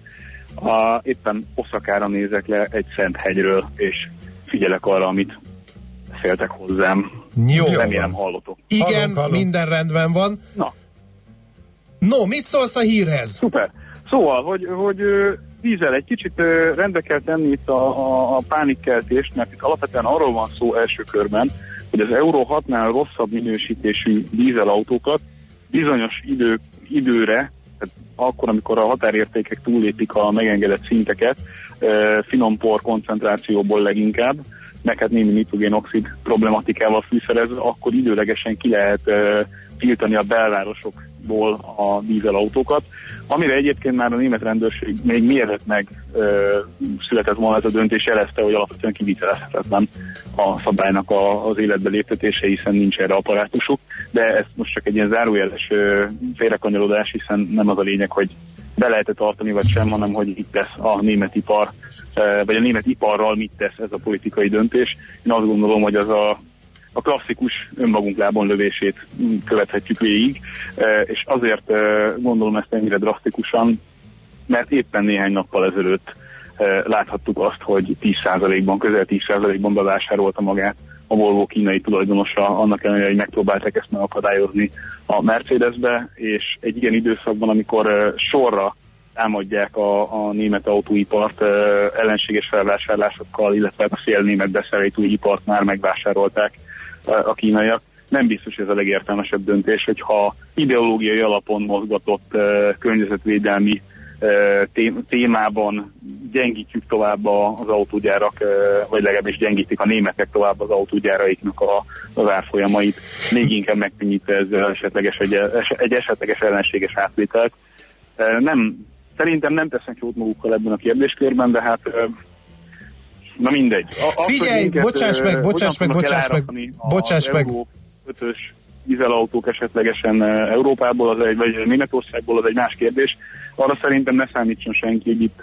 A, éppen Oszakára nézek le egy szent hegyről, és figyelek arra, amit beszéltek hozzám. Jó. Remélem hallotok. Igen, Hallunk, hallunk. minden rendben van. Na. No, mit szólsz a hírhez? Szuper. Szóval, hogy, hogy ö, dízel, egy kicsit rendbe kell tenni itt a, a, a pánikkeltést, mert itt alapvetően arról van szó első körben, hogy az Euro 6-nál rosszabb minősítésű dízelautókat bizonyos idő, időre, tehát akkor, amikor a határértékek túllépik a megengedett szinteket, finom por koncentrációból leginkább, hát némi nitrogénoxid problematikával fűszerezve, akkor időlegesen ki lehet tiltani a belvárosokból a dízelautókat, amire egyébként már a német rendőrség még mielőtt meg uh, született volna ez a döntés, jelezte, hogy alapvetően kivitelezhetetlen a szabálynak a, az életbe léptetése, hiszen nincs erre apparátusuk, de ez most csak egy ilyen zárójeles félrekanyarodás, hiszen nem az a lényeg, hogy be lehet tartani, vagy sem, hanem hogy itt tesz a német ipar, vagy a német iparral mit tesz ez a politikai döntés. Én azt gondolom, hogy az a, a klasszikus önmagunk lábon lövését követhetjük végig, és azért gondolom ezt ennyire drasztikusan, mert éppen néhány nappal ezelőtt láthattuk azt, hogy 10%-ban, közel 10%-ban bevásárolta magát a Volvo kínai tulajdonosa, annak ellenére, hogy megpróbálták ezt megakadályozni a Mercedesbe, és egy ilyen időszakban, amikor sorra támadják a, a német autóipart ellenséges felvásárlásokkal, illetve a szél német beszállítóipart már megvásárolták a kínaiak. Nem biztos, hogy ez a legértelmesebb döntés, hogyha ideológiai alapon mozgatott környezetvédelmi témában gyengítjük tovább az autógyárak, vagy legalábbis gyengítik a németek tovább az autógyáraiknak a, az árfolyamait, még inkább megkönnyítve ezzel esetleges, egy, egy esetleges ellenséges átvételt. Nem, szerintem nem tesznek jót magukkal ebben a kérdéskörben, de hát na mindegy. A, Figyelj, bocsáss meg, bocsáss meg, bocsáss meg, bocsáss meg. 5-ös dízelautók esetlegesen Európából, az egy, vagy Németországból, az egy más kérdés. Arra szerintem ne számítson senki, hogy itt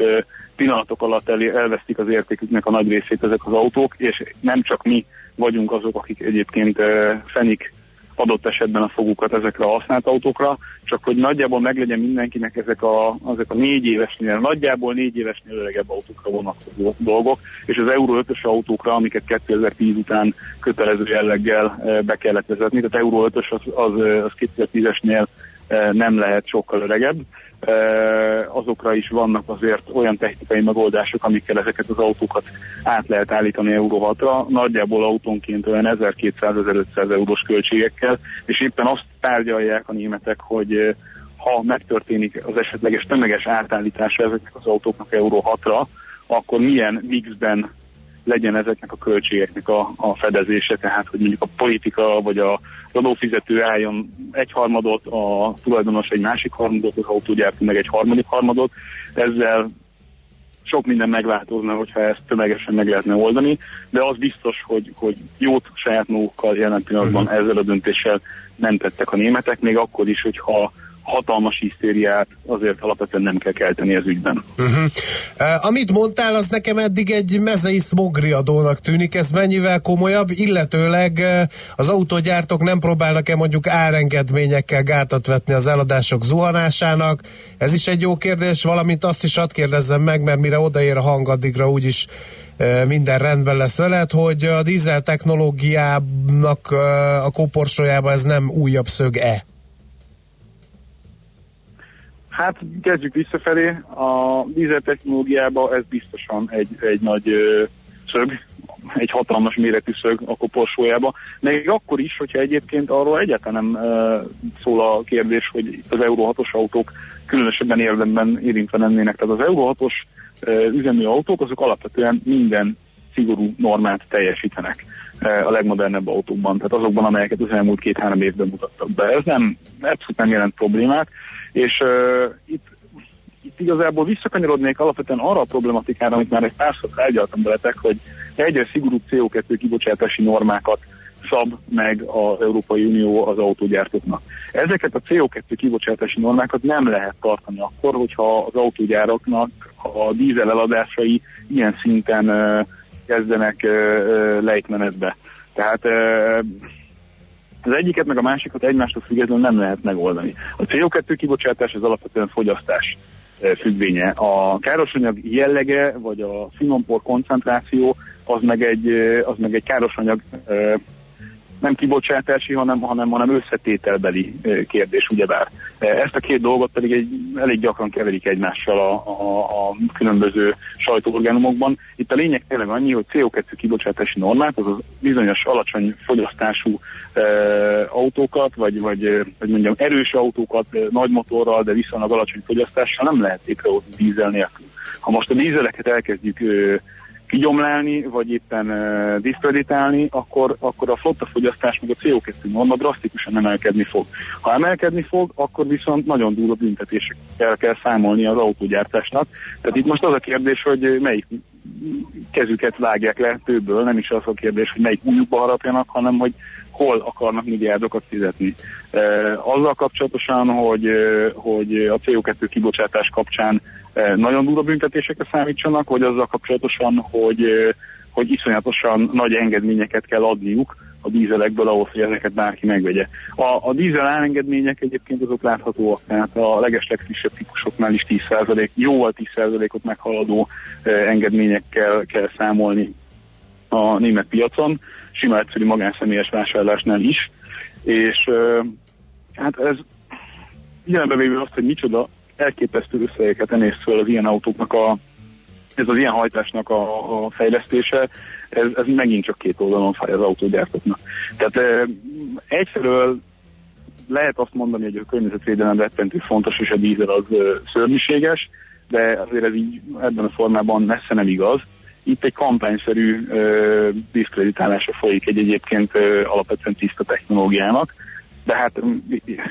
pillanatok alatt el, elvesztik az értéküknek a nagy részét ezek az autók, és nem csak mi vagyunk azok, akik egyébként fenik adott esetben a fogukat ezekre a használt autókra, csak hogy nagyjából meglegyen mindenkinek ezek a, ezek a négy évesnél, nagyjából négy évesnél öregebb autókra vonatkozó dolgok, és az Euro 5-ös autókra, amiket 2010 után kötelező jelleggel eh, be kellett vezetni, tehát Euro 5-ös az, az, eh, az 2010-esnél eh, nem lehet sokkal öregebb, azokra is vannak azért olyan technikai megoldások, amikkel ezeket az autókat át lehet állítani Euró 6-ra, nagyjából autónként olyan 1200-1500 eurós költségekkel, és éppen azt tárgyalják a németek, hogy ha megtörténik az esetleges tömeges átállítása ezeknek az autóknak Euró 6-ra, akkor milyen mixben legyen ezeknek a költségeknek a, a fedezése, tehát hogy mondjuk a politika vagy a adófizető álljon egy harmadot, a tulajdonos egy másik harmadot, az autógyártó meg egy harmadik harmadot. Ezzel sok minden megváltozna, hogyha ezt tömegesen meg lehetne oldani, de az biztos, hogy, hogy jót saját magukkal jelen pillanatban uh-huh. ezzel a döntéssel nem tettek a németek, még akkor is, hogyha hatalmas hisztériát azért alapvetően nem kell kelteni az ügyben. Uh-huh. Uh, amit mondtál, az nekem eddig egy mezei smogriadónak tűnik, ez mennyivel komolyabb, illetőleg uh, az autógyártók nem próbálnak-e mondjuk árengedményekkel gátat vetni az eladások zuhanásának? Ez is egy jó kérdés, valamint azt is hadd kérdezzem meg, mert mire odaér a hang, addigra úgyis uh, minden rendben lesz veled, hogy a dízel technológiának a koporsójába ez nem újabb szög-e? Hát kezdjük visszafelé. A dízel technológiában ez biztosan egy, egy nagy ö, szög, egy hatalmas méretű szög a koporsójába. Még akkor is, hogyha egyébként arról egyáltalán nem ö, szól a kérdés, hogy az Euro 6-os autók különösebben érdemben érintve lennének. Tehát az Euro 6-os üzemű autók azok alapvetően minden szigorú normát teljesítenek a legmodernebb autókban, tehát azokban, amelyeket az elmúlt két-három évben mutattak be. Ez nem, abszolút nem jelent problémát, és uh, itt, itt igazából visszakanyarodnék alapvetően arra a problematikára, amit már egy párszor tárgyaltam veletek, hogy egyre szigorú CO2 kibocsátási normákat szab meg az Európai Unió az autógyártóknak. Ezeket a CO2 kibocsátási normákat nem lehet tartani akkor, hogyha az autógyáraknak a dízel eladásai ilyen szinten uh, kezdenek lejtmenetbe. Tehát az egyiket meg a másikat egymástól függetlenül nem lehet megoldani. A CO2 kibocsátás az alapvetően fogyasztás függvénye. A károsanyag jellege, vagy a finompor koncentráció, az meg egy, az meg egy károsanyag nem kibocsátási, hanem, hanem, hanem összetételbeli kérdés, ugyebár. Ezt a két dolgot pedig egy, elég gyakran keverik egymással a, a, a különböző sajtóorgánumokban. Itt a lényeg tényleg annyi, hogy CO2 kibocsátási normát, azaz bizonyos alacsony fogyasztású e, autókat, vagy, vagy, vagy mondjam erős autókat, e, nagy motorral, de viszonylag alacsony fogyasztással nem lehet létrehozni dízel nélkül. Ha most a dízeleket elkezdjük e, kigyomlálni, vagy éppen uh, diszkreditálni, akkor, akkor a flotta fogyasztás meg a CO2 norma drasztikusan emelkedni fog. Ha emelkedni fog, akkor viszont nagyon durva büntetésekkel kell számolni az autógyártásnak. Tehát itt most az a kérdés, hogy melyik kezüket vágják le többől, nem is az a kérdés, hogy melyik újukba harapjanak, hanem hogy hol akarnak milliárdokat fizetni. E, azzal kapcsolatosan, hogy, hogy a CO2 kibocsátás kapcsán Eh, nagyon durva büntetésekre számítsanak, vagy azzal kapcsolatosan, hogy, eh, hogy iszonyatosan nagy engedményeket kell adniuk a dízelekből ahhoz, hogy ezeket bárki megvegye. A, a dízel elengedmények egyébként azok láthatóak, tehát a legeslegfrissebb típusoknál is 10%, jóval 10%-ot meghaladó eh, engedményekkel kell számolni a német piacon, sima egyszerű magánszemélyes vásárlásnál is, és hát ez figyelembe véve azt, hogy micsoda elképesztő összegeket emész föl az ilyen autóknak a ez az ilyen hajtásnak a, a fejlesztése, ez, ez megint csak két oldalon fáj az autógyártóknak. Tehát egyfelől lehet azt mondani, hogy a környezetvédelem rettentő fontos, és a dízel az szörnyűséges, de azért ez így ebben a formában messze nem igaz. Itt egy kampányszerű e, diszkreditálása folyik egy egyébként e, alapvetően tiszta technológiának, de hát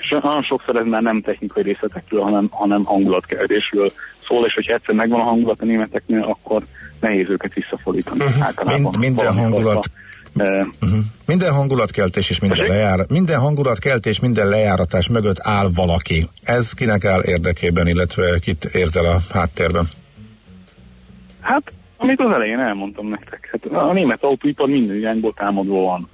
nagyon sokszor ez már nem technikai részletekről, hanem, hanem hangulatkeltésről szól, és hogyha egyszer megvan a hangulat a németeknél, akkor nehéz őket visszafordítani. Uh-huh. Általában Mind, minden hangulat. Uh, uh-huh. Minden hangulatkeltés és minden, lejár, minden hangulatkeltés, minden lejáratás mögött áll valaki. Ez kinek áll érdekében, illetve kit érzel a háttérben? Hát, amit az elején elmondtam nektek. Hát a német autóipar minden irányból támadva van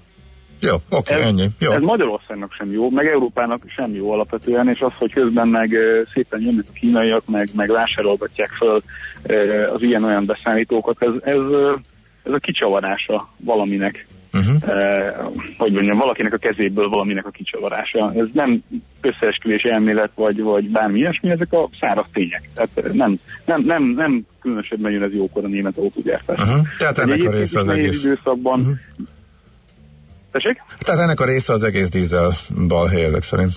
Jó, oké, ez, ennyi. Jó. ez Magyarországnak sem jó, meg Európának sem jó alapvetően, és az, hogy közben meg szépen jönnek a kínaiak, meg, meg vásárolgatják föl ö, az ilyen-olyan beszállítókat, ez, ez, ez a kicsavarása valaminek. Uh-huh. Eh, hogy mondjam, valakinek a kezéből valaminek a kicsavarása. Ez nem összeesküvés elmélet, vagy, vagy bármi ilyesmi, ezek a száraz tények. Tehát nem, nem, nem, nem különösebben jön ez jókor a német autógyártás. Uh-huh. Tehát ennek a része az egész. időszakban. Uh-huh. Tessék? Tehát ennek a része az egész dízel balhely ezek szerint.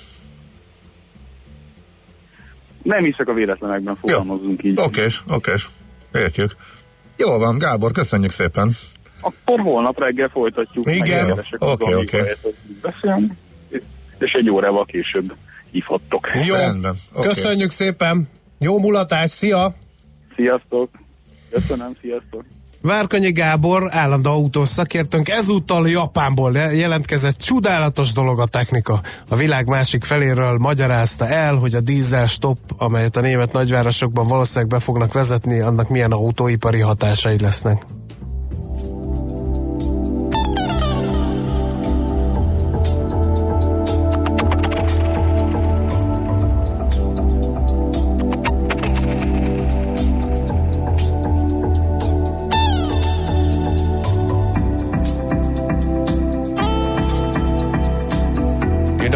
Nem hiszek a véletlenekben, fogalmazzunk így. Okés, okés. Értjük. Jól van, Gábor, köszönjük szépen. Akkor holnap reggel folytatjuk. Igen. Oké, okay, oké. Beszélni, és egy órával később hívhattok. Jó, Rendben, oké. köszönjük szépen. Jó mulatás, szia! Sziasztok! Köszönöm, sziasztok! Várkonyi Gábor, állandó autós szakértőnk, ezúttal Japánból jelentkezett csodálatos dolog a technika. A világ másik feléről magyarázta el, hogy a dízel stop, amelyet a német nagyvárosokban valószínűleg be fognak vezetni, annak milyen autóipari hatásai lesznek.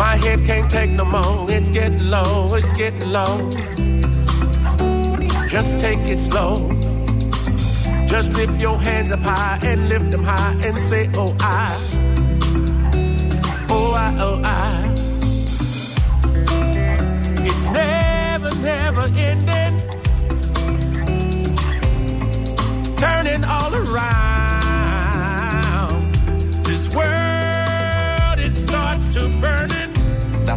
My head can't take no more. It's getting low. It's getting low. Just take it slow. Just lift your hands up high and lift them high and say, Oh, I. Oh, I, oh, I. It's never, never ending. Turning all around.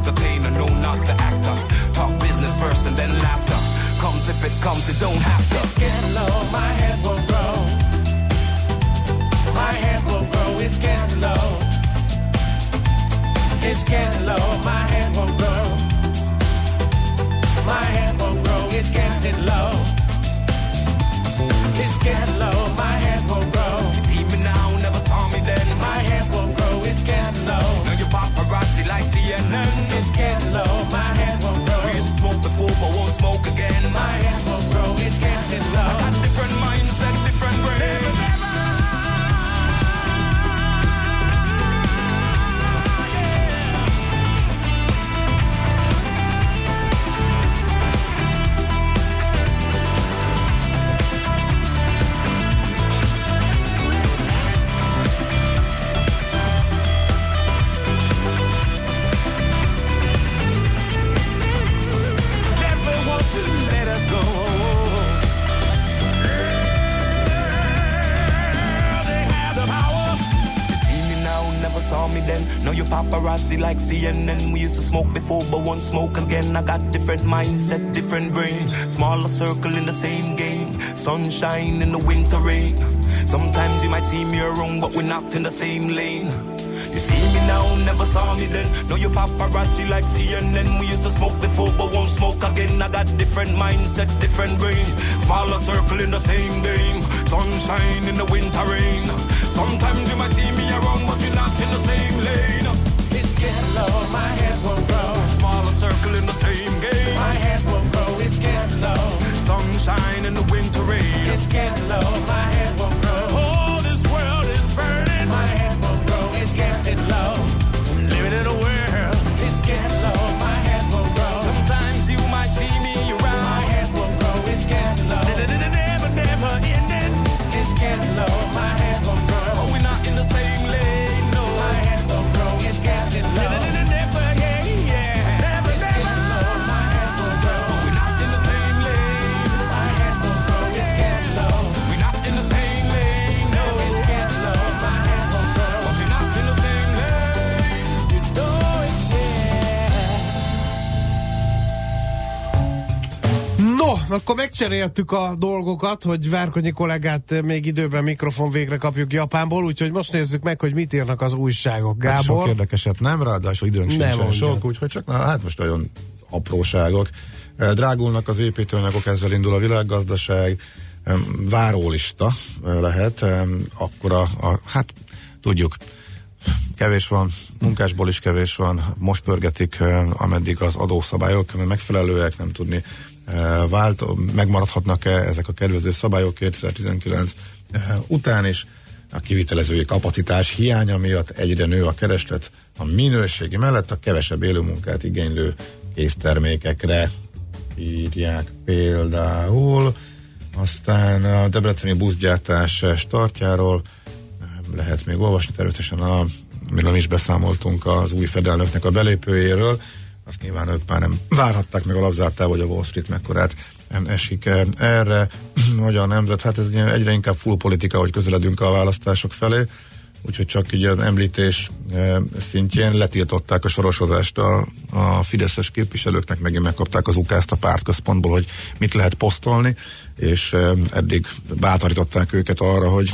Entertainer, no, not the actor. Talk business first and then laughter. Comes if it comes, it don't have to. It's getting low, my head will grow. My head will grow, it's getting low. It's getting low, my head will grow. My head will grow, it's getting low. It's getting low, my head will grow. You see me now, never saw like CNN. It's getting low, my head grow. We used smoke before, but won't smoke again. My head paparazzi like CNN. We used to smoke before, but won't smoke again. I got different mindset, different brain. Smaller circle in the same game. Sunshine in the winter rain. Sometimes you might see me around, but we're not in the same lane. You see me now, never saw me then. Now you paparazzi like CNN. We used to smoke before, but won't smoke again. I got different mindset, different brain. Smaller circle in the same game. Sunshine in the winter rain. Sometimes you might see me around, but we're not in the same lane. Low, my head will grow. Smaller circle in the same game. My head will grow, it's getting low. Sunshine in the winter rain. It's getting low, my head will grow. Oh, this world is burning. My head will grow, it's getting low. Living in a world, it's getting akkor megcseréltük a dolgokat, hogy Várkonyi kollégát még időben mikrofon végre kapjuk Japánból, úgyhogy most nézzük meg, hogy mit írnak az újságok. Hát sok Gábor, érdekeset nem, ráadásul időnk sincsen sok, úgyhogy csak na, hát most nagyon apróságok. Eh, Drágulnak az építőanyagok, ezzel indul a világgazdaság, várólista eh, lehet, akkor a, a, hát tudjuk, kevés van, munkásból is kevés van, most pörgetik, eh, ameddig az adószabályok megfelelőek, nem tudni vált, megmaradhatnak-e ezek a kedvező szabályok 2019 eh, után is. A kivitelezői kapacitás hiánya miatt egyre nő a kereslet a minőségi mellett a kevesebb élőmunkát igénylő késztermékekre írják például. Aztán a debreceni buszgyártás startjáról lehet még olvasni természetesen, a, amiről mi is beszámoltunk az új fedelnöknek a belépőjéről. Azt nyilván ők már nem várhatták meg a labzártával, hogy a Wall Street mekkorát esik erre. A nemzet, hát ez egy- egyre inkább full politika, hogy közeledünk a választások felé úgyhogy csak így az említés eh, szintjén letiltották a sorosozást a, a fideszes képviselőknek, megint megkapták az ukázt a pártközpontból, hogy mit lehet posztolni, és eh, eddig bátorították őket arra, hogy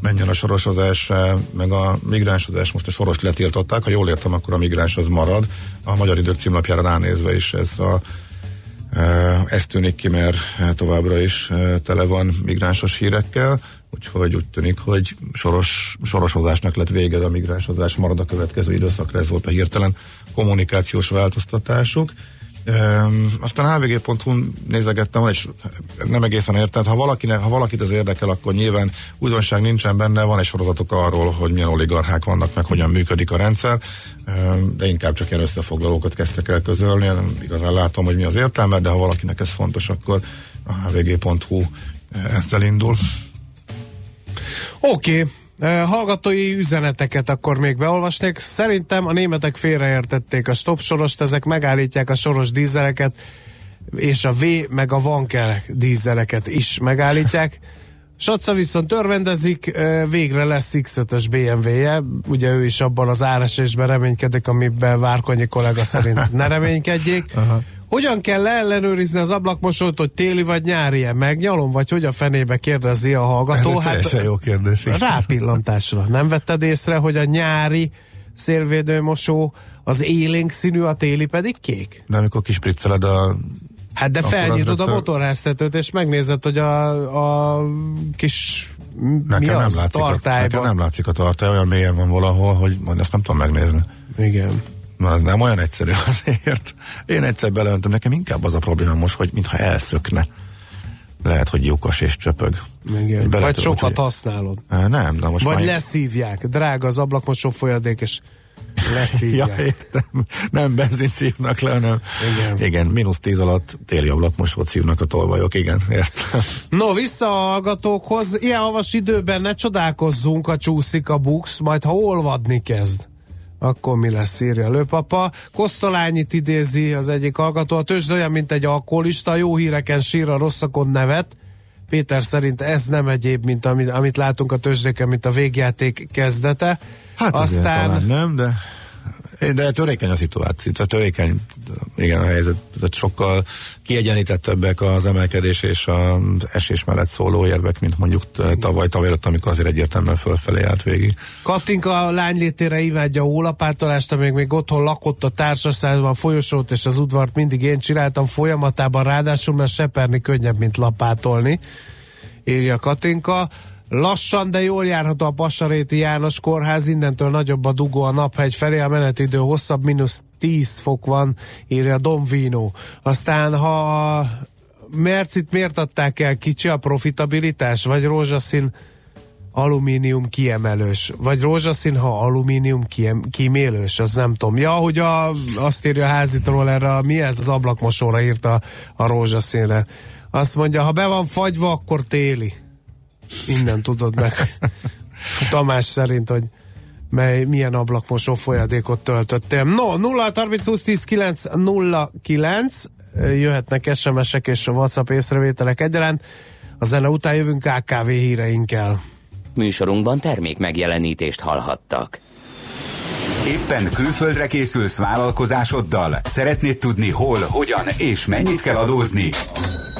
menjen a sorosozás, eh, meg a migránsozás, most a soros letiltották, ha jól értem, akkor a migráns az marad. A Magyar Idők címlapjára ránézve is ez a Eh, Ez tűnik ki, mert eh, továbbra is tele van migránsos hírekkel, úgyhogy úgy tűnik, hogy soros, sorosozásnak lett vége, de a migránsozás marad a következő időszakra, ez volt a hirtelen kommunikációs változtatásuk. Um, aztán hvg.hu nézegettem, és nem egészen értem, ha, valakinek, ha valakit ez érdekel, akkor nyilván újdonság nincsen benne, van egy sorozatok arról, hogy milyen oligarchák vannak, meg hogyan működik a rendszer, um, de inkább csak ilyen összefoglalókat kezdtek el közölni, igazán látom, hogy mi az értelme, de ha valakinek ez fontos, akkor a hvg.hu ezzel indul. Oké, okay. Hallgatói üzeneteket akkor még beolvasnék. Szerintem a németek félreértették a stop sorost, ezek megállítják a soros dízeleket, és a V meg a Vankel dízeleket is megállítják. Saca viszont örvendezik, ö, végre lesz X5-ös BMW-je, ugye ő is abban az áresésben reménykedik, amiben Várkonyi kollega szerint ne reménykedjék. Aha. Hogyan kell leellenőrizni az ablakmosót, hogy téli vagy nyári-e? Megnyalom, vagy hogy a fenébe kérdezi a hallgató? Ez teljesen jó kérdés. Rápillantásra. Nem vetted észre, hogy a nyári szélvédőmosó az élénk színű, a téli pedig kék? De amikor kispricceled a Hát de felnyitod a rögtön- motorháztetőt, és megnézed, hogy a, a kis Nekem az? nem, látszik a, tartályban. nekem nem látszik a tartály, olyan mélyen van valahol, hogy majd ezt nem tudom megnézni. Igen. Na, ez nem olyan egyszerű azért. Én egyszer beleöntem, nekem inkább az a probléma most, hogy mintha elszökne. Lehet, hogy lyukas és csöpög. Igen. Bele- Vagy sokat úgyhogy- használod. Nem, de most Vagy már... leszívják. Drága az ablakmosó folyadék, és Ja, leszívják. értem. Nem benzin szívnak le, hanem Igen. igen mínusz tíz alatt téli ablakmosót szívnak a tolvajok, igen, értem. No, vissza a hallgatókhoz. Ilyen havas időben ne csodálkozzunk, a csúszik a bux, majd ha olvadni kezd. Akkor mi lesz, írja lőpapa. Kosztolányit idézi az egyik hallgató. A tőzsd olyan, mint egy alkoholista, jó híreken sír, a rosszakon nevet. Péter szerint ez nem egyéb, mint amit, amit látunk a tőzsdéken, mint a végjáték kezdete. Hát Aztán talán nem, de de törékeny a szituáció, tehát törékeny, igen, a helyzet, tehát sokkal kiegyenlítettebbek az emelkedés és az esés mellett szóló érvek, mint mondjuk tavaly, tavaly előtt, amikor azért egyértelműen fölfelé állt végig. Katinka a lánylétére imádja a hólapátolást, amíg még otthon lakott a társaságban, a folyosót és az udvart mindig én csináltam folyamatában, ráadásul mert seperni könnyebb, mint lapátolni, írja Katinka. Lassan, de jól járható a Passaréti János kórház, innentől nagyobb a dugó a naphegy felé, a menetidő hosszabb, mínusz 10 fok van, írja Domvino. Aztán, ha Mercit miért adták el kicsi a profitabilitás, vagy rózsaszín alumínium kiemelős, vagy rózsaszín, ha alumínium kiem, kímélős, az nem tudom. Ja, hogy a, azt írja a házitról erre, mi ez az ablakmosóra írta a rózsaszínre. Azt mondja, ha be van fagyva, akkor téli. Innen tudod meg. Tamás szerint, hogy mely, milyen ablakmosó folyadékot töltöttél. No, 0 30 20 10 9 0 9 jöhetnek SMS-ek és WhatsApp észrevételek egyaránt. A zene után jövünk KKV híreinkkel. Műsorunkban termék megjelenítést hallhattak. Éppen külföldre készülsz vállalkozásoddal? Szeretnéd tudni hol, hogyan és mennyit kell adózni?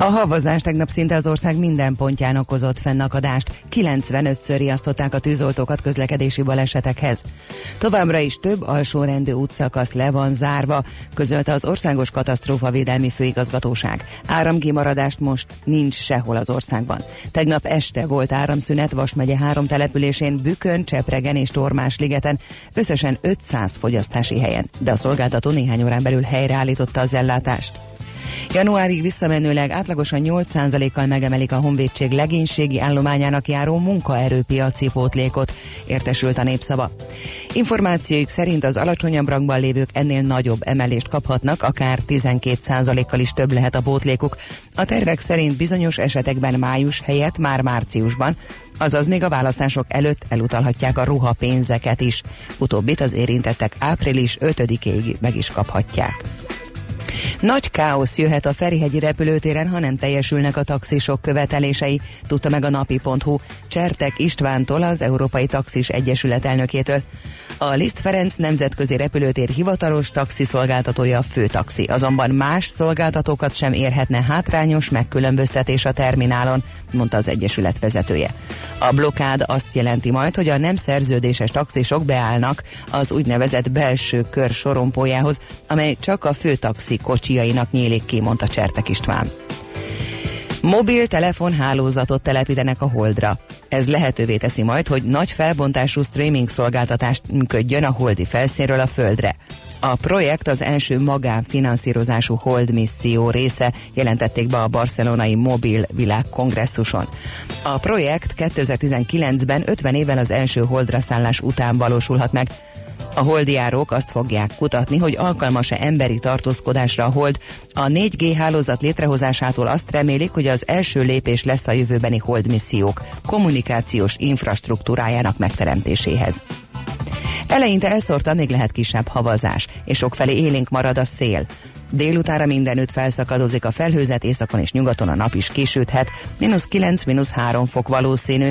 A havazás tegnap szinte az ország minden pontján okozott fennakadást. 95-ször riasztották a tűzoltókat közlekedési balesetekhez. Továbbra is több alsórendű útszakasz le van zárva, közölte az Országos Katasztrófavédelmi Főigazgatóság. Áramkimaradást most nincs sehol az országban. Tegnap este volt áramszünet Vas megye három településén, Bükön, Csepregen és Tormás ligeten, összesen 500 fogyasztási helyen, de a szolgáltató néhány órán belül helyreállította az ellátást. Januárig visszamenőleg átlagosan 8%-kal megemelik a honvédség legénységi állományának járó munkaerőpiaci pótlékot, értesült a népszava. Információik szerint az alacsonyabb rangban lévők ennél nagyobb emelést kaphatnak, akár 12%-kal is több lehet a pótlékuk. A tervek szerint bizonyos esetekben május helyett már márciusban, azaz még a választások előtt elutalhatják a ruhapénzeket is. Utóbbit az érintettek április 5-ig meg is kaphatják. Nagy káosz jöhet a Ferihegyi repülőtéren, ha nem teljesülnek a taxisok követelései, tudta meg a napi.hu Csertek Istvántól, az Európai Taxis Egyesület elnökétől. A Liszt Ferenc nemzetközi repülőtér hivatalos taxiszolgáltatója a főtaxi, azonban más szolgáltatókat sem érhetne hátrányos megkülönböztetés a terminálon, mondta az Egyesület vezetője. A blokád azt jelenti majd, hogy a nem szerződéses taxisok beállnak az úgynevezett belső kör sorompójához, amely csak a főtaxi kocsiainak nyílik ki, mondta Csertek István. Mobiltelefon hálózatot telepítenek a Holdra. Ez lehetővé teszi majd, hogy nagy felbontású streaming szolgáltatást működjön a holdi felszínről a Földre. A projekt az első magánfinanszírozású Hold misszió része, jelentették be a barcelonai Mobil Világkongresszuson. A projekt 2019-ben 50 évvel az első Holdra szállás után valósulhat meg, a holdiárók azt fogják kutatni, hogy alkalmas-e emberi tartózkodásra a hold. A 4G hálózat létrehozásától azt remélik, hogy az első lépés lesz a jövőbeni hold missziók kommunikációs infrastruktúrájának megteremtéséhez. Eleinte elszórtan még lehet kisebb havazás, és sokfelé élénk marad a szél. Délutára mindenütt felszakadozik a felhőzet, északon és nyugaton a nap is kisüthet, mínusz 9, mínusz 3 fok valószínű.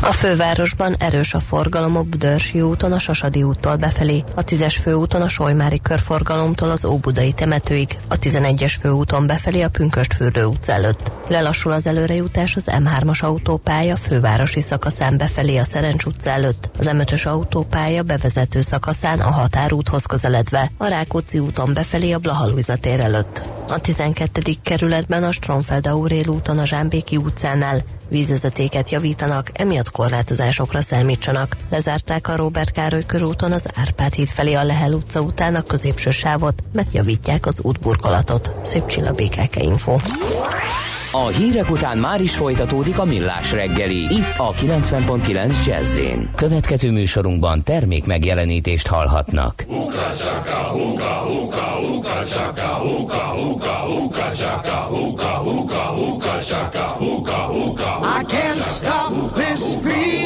a fővárosban erős a forgalom a Budörsi úton a Sasadi úttól befelé, a 10-es főúton a Solymári körforgalomtól az Óbudai temetőig, a 11-es főúton befelé a Pünköstfürdő utca előtt. Lelassul az előrejutás az M3-as autópálya fővárosi szakaszán befelé a Szerencs utca előtt, az M5-ös autópálya bevezető szakaszán a határúthoz közeledve, a Rákóczi úton befelé a Blahalújza tér előtt. A 12. kerületben a Stromfeld Aurél úton a Zsámbéki utcánál vízvezetéket javítanak, emiatt korlátozásokra számítsanak. Lezárták a Robert Károly körúton az Árpád híd felé a Lehel utca után a középső sávot, mert javítják az útburkolatot. Szép csilla BKK Info. A hírek után már is folytatódik a millás reggeli, itt a 90.9 jazz Következő műsorunkban termék megjelenítést hallhatnak. I can't stop this feeling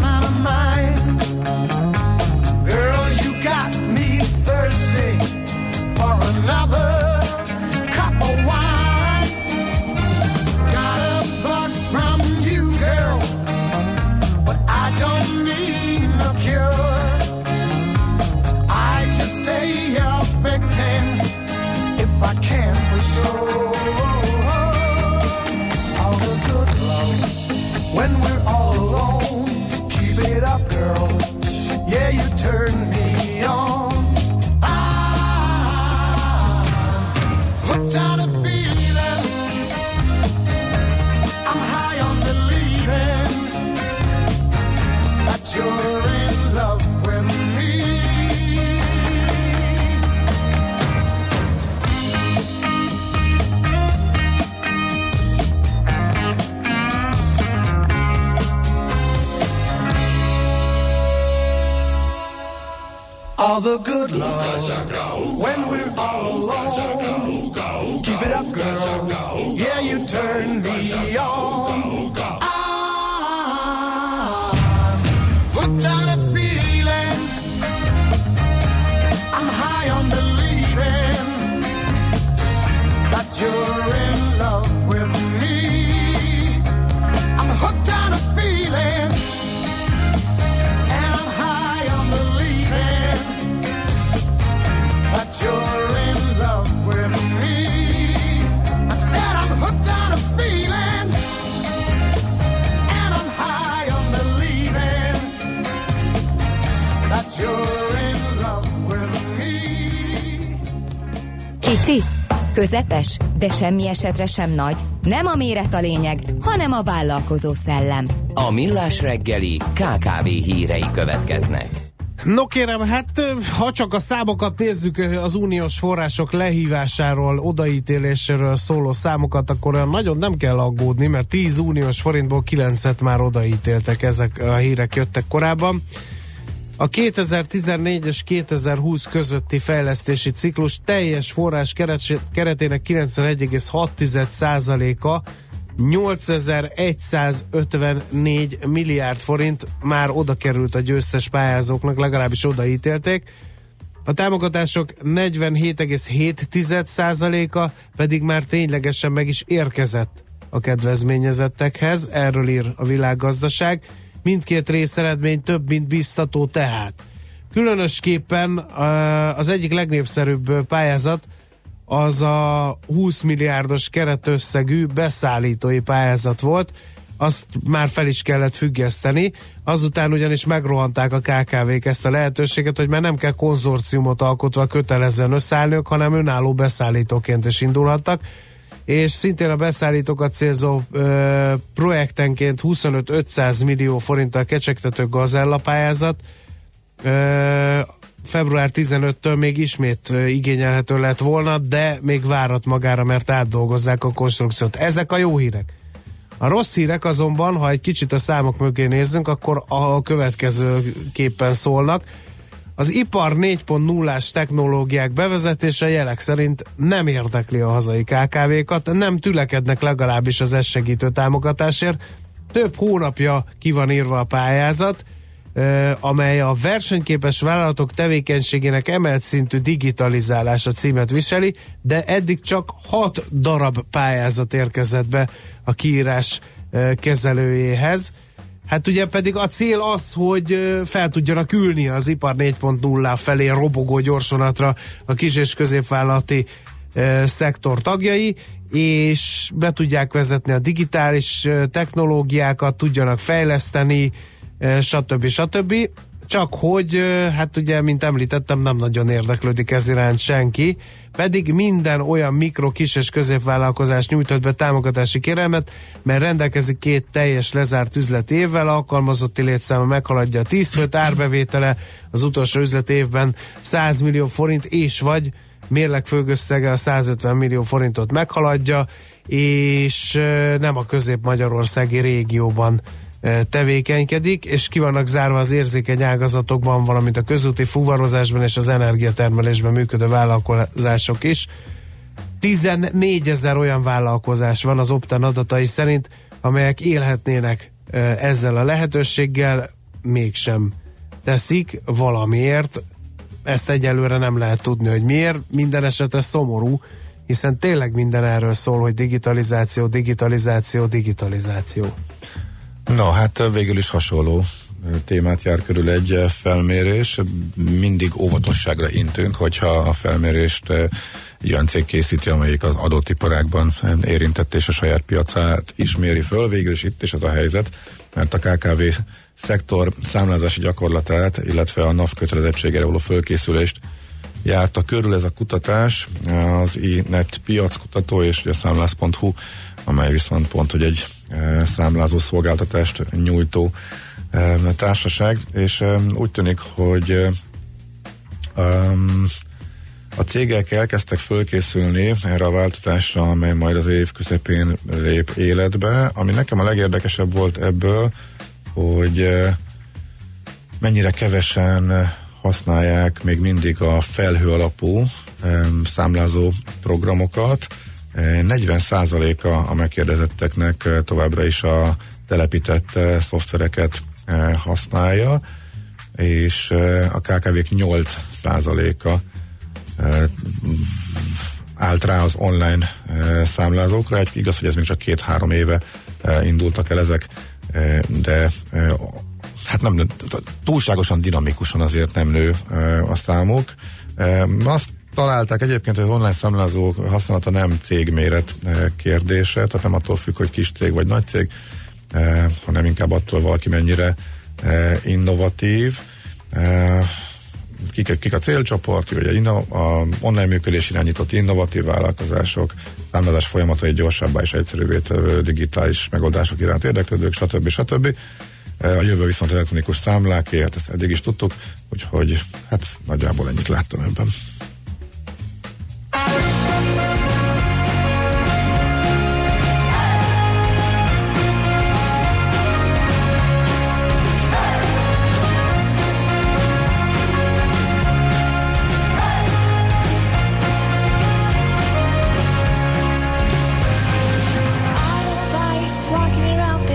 közepes, de semmi esetre sem nagy. Nem a méret a lényeg, hanem a vállalkozó szellem. A Millás reggeli KKV hírei következnek. No kérem, hát ha csak a számokat nézzük, az uniós források lehívásáról, odaítéléséről szóló számokat, akkor olyan nagyon nem kell aggódni, mert 10 uniós forintból 9-et már odaítéltek, ezek a hírek jöttek korábban. A 2014 és 2020 közötti fejlesztési ciklus teljes forrás keret- keretének 91,6%-a 8154 milliárd forint már oda került a győztes pályázóknak, legalábbis odaítélték. A támogatások 47,7%-a pedig már ténylegesen meg is érkezett a kedvezményezettekhez, erről ír a világgazdaság. Mindkét részeredmény több, mint biztató tehát. Különösképpen az egyik legnépszerűbb pályázat az a 20 milliárdos keretösszegű beszállítói pályázat volt, azt már fel is kellett függeszteni, azután ugyanis megrohanták a KKV-k ezt a lehetőséget, hogy már nem kell konzorciumot alkotva kötelezően összeállniuk, hanem önálló beszállítóként is indulhattak, és szintén a beszállítókat célzó ö, projektenként 25-500 millió forinttal kecsegtető gazella pályázat, ö, február 15-től még ismét igényelhető lett volna, de még várat magára, mert átdolgozzák a konstrukciót. Ezek a jó hírek. A rossz hírek azonban, ha egy kicsit a számok mögé nézzünk, akkor a következő képpen szólnak. Az ipar 4.0-ás technológiák bevezetése jelek szerint nem érdekli a hazai KKV-kat, nem tülekednek legalábbis az ez segítő támogatásért. Több hónapja ki van írva a pályázat, amely a versenyképes vállalatok tevékenységének emelt szintű digitalizálása címet viseli, de eddig csak 6 darab pályázat érkezett be a kiírás kezelőjéhez. Hát ugye pedig a cél az, hogy fel tudjanak ülni az ipar 4.0 felé robogó gyorsonatra a kis és középvállalati ö, szektor tagjai, és be tudják vezetni a digitális technológiákat, tudjanak fejleszteni, ö, stb. stb. Csak hogy, hát ugye, mint említettem, nem nagyon érdeklődik ez iránt senki, pedig minden olyan mikro, kis és középvállalkozás nyújtott be támogatási kérelmet, mert rendelkezik két teljes lezárt üzleti évvel, alkalmazotti létszáma meghaladja a 10 főt, árbevétele az utolsó üzleti évben 100 millió forint, és vagy mérleg főgösszege a 150 millió forintot meghaladja, és nem a közép-magyarországi régióban tevékenykedik, és ki vannak zárva az érzékeny ágazatokban, valamint a közúti fuvarozásban és az energiatermelésben működő vállalkozások is. 14 ezer olyan vállalkozás van az Optan adatai szerint, amelyek élhetnének ezzel a lehetőséggel, mégsem teszik valamiért. Ezt egyelőre nem lehet tudni, hogy miért. Minden esetre szomorú, hiszen tényleg minden erről szól, hogy digitalizáció, digitalizáció, digitalizáció. No, hát végül is hasonló témát jár körül egy felmérés. Mindig óvatosságra intünk, hogyha a felmérést egy olyan cég készíti, amelyik az adott iparágban érintett és a saját piacát is méri föl. Végül is itt is az a helyzet, mert a KKV szektor számlázási gyakorlatát, illetve a NAV kötelezettségére való fölkészülést járta körül ez a kutatás, az iNet piackutató és a számlász.hu, amely viszont pont, hogy egy e, számlázó szolgáltatást nyújtó e, társaság, és e, úgy tűnik, hogy a cégek elkezdtek fölkészülni erre a változásra, amely majd az év közepén lép életbe. Ami nekem a legérdekesebb volt ebből, hogy mennyire kevesen használják még mindig a felhő alapú számlázó programokat. Eh, 40%-a a megkérdezetteknek eh, továbbra is a telepített eh, szoftvereket eh, használja, és eh, a KKV-k 8%-a eh, állt rá az online eh, számlázókra. Egy, igaz, hogy ez még csak két-három éve eh, indultak el ezek, eh, de eh, hát nem, túlságosan dinamikusan azért nem nő a számuk. Azt találták egyébként, hogy az online számlázó használata nem cégméret kérdése, tehát nem attól függ, hogy kis cég vagy nagy cég, hanem inkább attól valaki mennyire innovatív. Kik, kik a célcsoport, ugye inno, a online működés irányított innovatív vállalkozások, számlázás folyamatai gyorsabbá és egyszerűvé tevő digitális megoldások iránt érdeklődők, stb. stb. E, A jövő viszont elektronikus számláké, hát ezt eddig is tudtuk, úgyhogy hát nagyjából ennyit láttam ebben.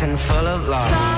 life and full of love.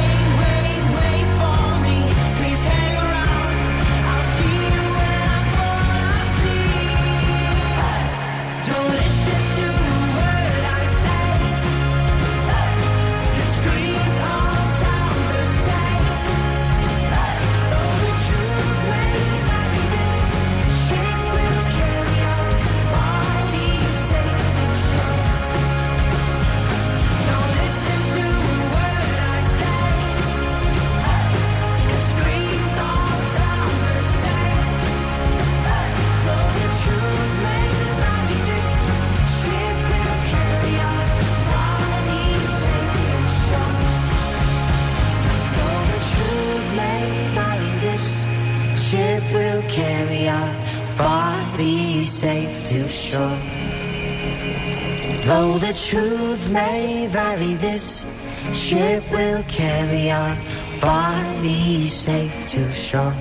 the truth may vary, this Ship will carry our bodies safe to shore.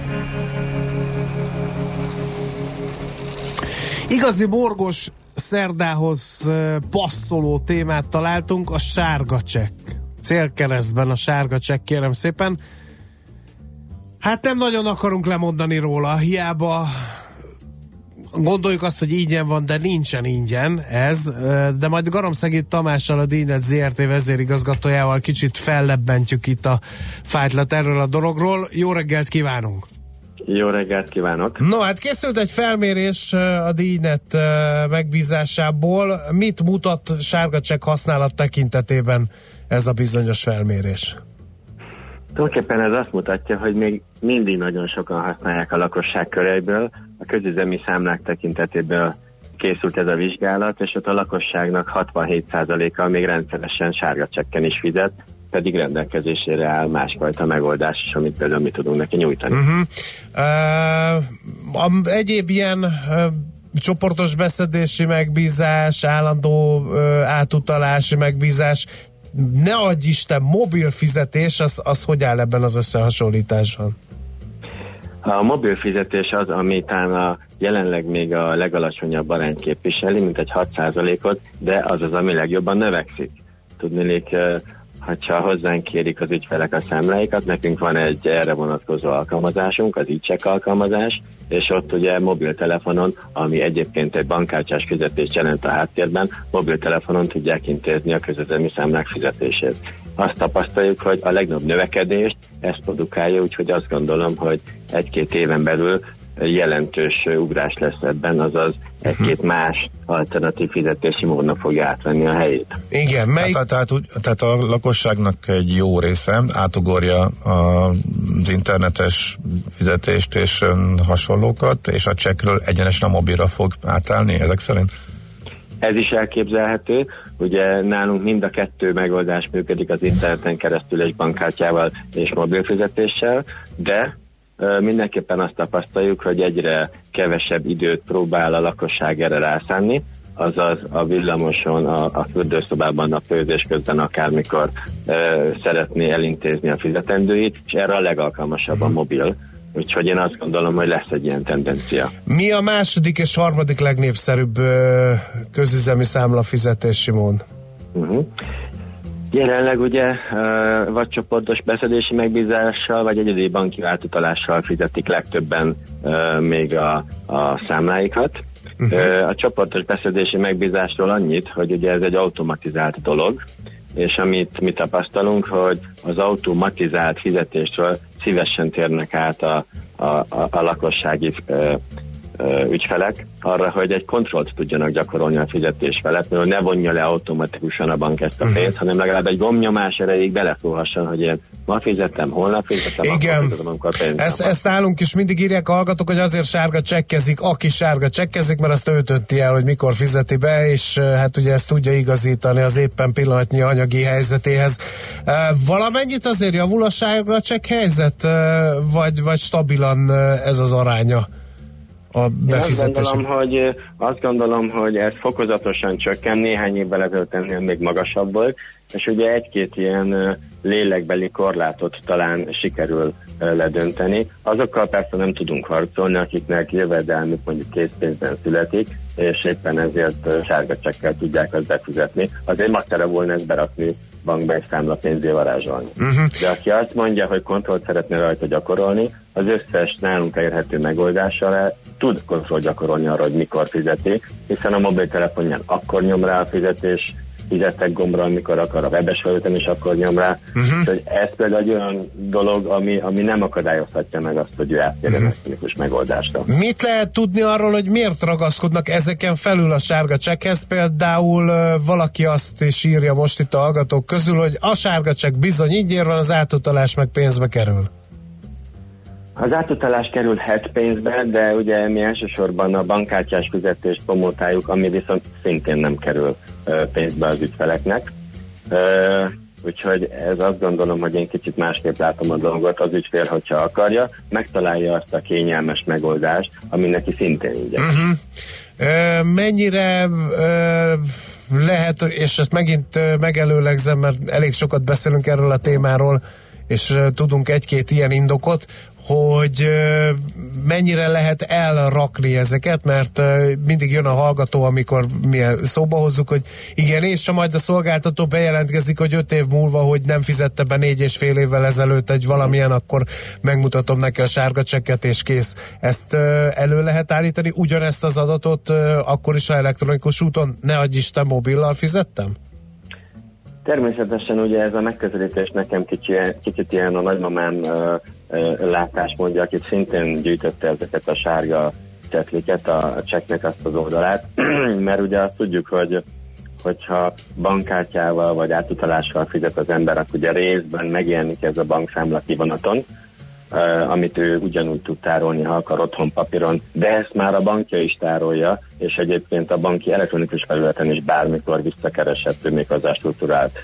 Igazi morgos szerdához passzoló témát találtunk, a sárga csekk. Célkeresztben a sárga csekk, kérem szépen. Hát nem nagyon akarunk lemondani róla, hiába gondoljuk azt, hogy ingyen van, de nincsen ingyen ez, de majd Garomszegít Tamással a Díjnet ZRT vezérigazgatójával kicsit fellebbentjük itt a fájtlat erről a dologról. Jó reggelt kívánunk! Jó reggelt kívánok! No, hát készült egy felmérés a díjnet ö, megbízásából. Mit mutat sárga csekk használat tekintetében ez a bizonyos felmérés? Tulajdonképpen ez azt mutatja, hogy még mindig nagyon sokan használják a lakosság köréből. A közüzemi számlák tekintetéből készült ez a vizsgálat, és ott a lakosságnak 67%-a még rendszeresen sárga csekken is fizet, pedig rendelkezésére áll másfajta megoldás is, amit például mi tudunk neki nyújtani. Uh-huh. Uh, egyéb ilyen uh, csoportos beszedési megbízás, állandó uh, átutalási megbízás, ne adj Isten, mobil fizetés, az, az hogy áll ebben az összehasonlításban? A mobil fizetés az, ami a, jelenleg még a legalacsonyabb arányt képviseli, mint egy 6%-ot, de az az, ami legjobban növekszik. Tudnélik, hogyha hozzánk kérik az ügyfelek a számláikat, nekünk van egy erre vonatkozó alkalmazásunk, az ígycsek alkalmazás, és ott ugye mobiltelefonon, ami egyébként egy bankkártyás fizetést jelent a háttérben, mobiltelefonon tudják intézni a közözzemi számlák fizetését. Azt tapasztaljuk, hogy a legnagyobb növekedést ezt produkálja, úgyhogy azt gondolom, hogy egy-két éven belül jelentős ugrás lesz ebben, azaz egy-két más alternatív fizetési módnak fogja átvenni a helyét. Igen, mely... Tehát, tehát, úgy, tehát a lakosságnak egy jó része átugorja az internetes fizetést és öm, hasonlókat, és a csekről egyenesen a mobilra fog átállni ezek szerint? Ez is elképzelhető. Ugye nálunk mind a kettő megoldás működik az interneten keresztül és bankkártyával és mobilfizetéssel, de mindenképpen azt tapasztaljuk, hogy egyre kevesebb időt próbál a lakosság erre rászánni, azaz a villamoson, a, a fürdőszobában, a főzés közben akármikor ö, szeretné elintézni a fizetendőit, és erre a legalkalmasabb a mobil. Úgyhogy én azt gondolom, hogy lesz egy ilyen tendencia. Mi a második és harmadik legnépszerűbb ö, közüzemi számla fizetési mód? Uh-huh. Jelenleg ugye vagy csoportos beszedési megbízással, vagy egyedi banki átutalással fizetik legtöbben még a, a számláikat. Uh-huh. A csoportos beszedési megbízásról annyit, hogy ugye ez egy automatizált dolog, és amit mi tapasztalunk, hogy az automatizált fizetésről szívesen térnek át a, a, a, a lakossági ö, ügyfelek arra, hogy egy kontrollt tudjanak gyakorolni a fizetés felett, mert ne vonja le automatikusan a bank ezt a pénzt, hanem legalább egy gombnyomás erejéig beleszólhasson, hogy én ma fizettem, holnap fizettem, Igen. akkor fizetem, amikor pénzem Ezt, ezt nálunk is mindig írják a hallgatók, hogy azért sárga csekkezik, aki sárga csekkezik, mert azt ő dönti el, hogy mikor fizeti be, és hát ugye ezt tudja igazítani az éppen pillanatnyi anyagi helyzetéhez. Valamennyit azért javul a sárga csekk helyzet, vagy, vagy stabilan ez az aránya a Én azt befizetések? gondolom, hogy, azt gondolom, hogy ez fokozatosan csökken, néhány évvel ezelőtt ennél még magasabb volt, és ugye egy-két ilyen lélekbeli korlátot talán sikerül ledönteni. Azokkal persze nem tudunk harcolni, akiknek jövedelmük mondjuk készpénzben születik, és éppen ezért sárga csekkel tudják azt befizetni. Azért macera volna ezt berakni bankba egy számla pénzé varázsolni. Uh-huh. De aki azt mondja, hogy kontrollt szeretne rajta gyakorolni, az összes nálunk elérhető megoldással tud kontroll gyakorolni arra, hogy mikor fizeti, hiszen a mobiltelefonján akkor nyom rá a fizetés, fizettek gombra, amikor akar, a webes felületen is akkor nyom rá. Uh-huh. Úgyhogy ez például egy olyan dolog, ami, ami nem akadályozhatja meg azt, hogy ő átérjen uh-huh. elektronikus megoldásra. Mit lehet tudni arról, hogy miért ragaszkodnak ezeken felül a sárga csekkhez? Például valaki azt is írja most itt a hallgatók közül, hogy a sárga csekk bizony ingyen van, az átutalás meg pénzbe kerül. Az átutalás kerülhet pénzbe, de ugye mi elsősorban a bankkártyás fizetést promotáljuk, ami viszont szintén nem kerül pénzbe az ügyfeleknek. Úgyhogy ez azt gondolom, hogy én kicsit másképp látom a dolgot. Az ügyfél, hogyha akarja, megtalálja azt a kényelmes megoldást, ami neki szintén ingyenes. Uh-huh. Ö, mennyire lehet, és ezt megint megelőlegzem, mert elég sokat beszélünk erről a témáról, és tudunk egy-két ilyen indokot, hogy mennyire lehet elrakni ezeket, mert mindig jön a hallgató, amikor mi szóba hozzuk, hogy igen, és ha majd a szolgáltató bejelentkezik, hogy öt év múlva, hogy nem fizette be négy és fél évvel ezelőtt egy valamilyen, akkor megmutatom neki a sárga csekket, és kész. Ezt elő lehet állítani, ugyanezt az adatot akkor is, ha elektronikus úton, ne adj Isten, mobillal fizettem? Természetesen ugye ez a megközelítés nekem kicsi, kicsit ilyen a nagymamám látásmódja, akit szintén gyűjtötte ezeket a sárga cetliket, a, cseknek azt az oldalát, mert ugye azt tudjuk, hogy hogyha bankkártyával vagy átutalással fizet az ember, akkor ugye részben megjelenik ez a bankszámla kivonaton, amit ő ugyanúgy tud tárolni, ha akar otthon papíron, de ezt már a bankja is tárolja, és egyébként a banki elektronikus felületen is bármikor visszakereshető még az struktúrált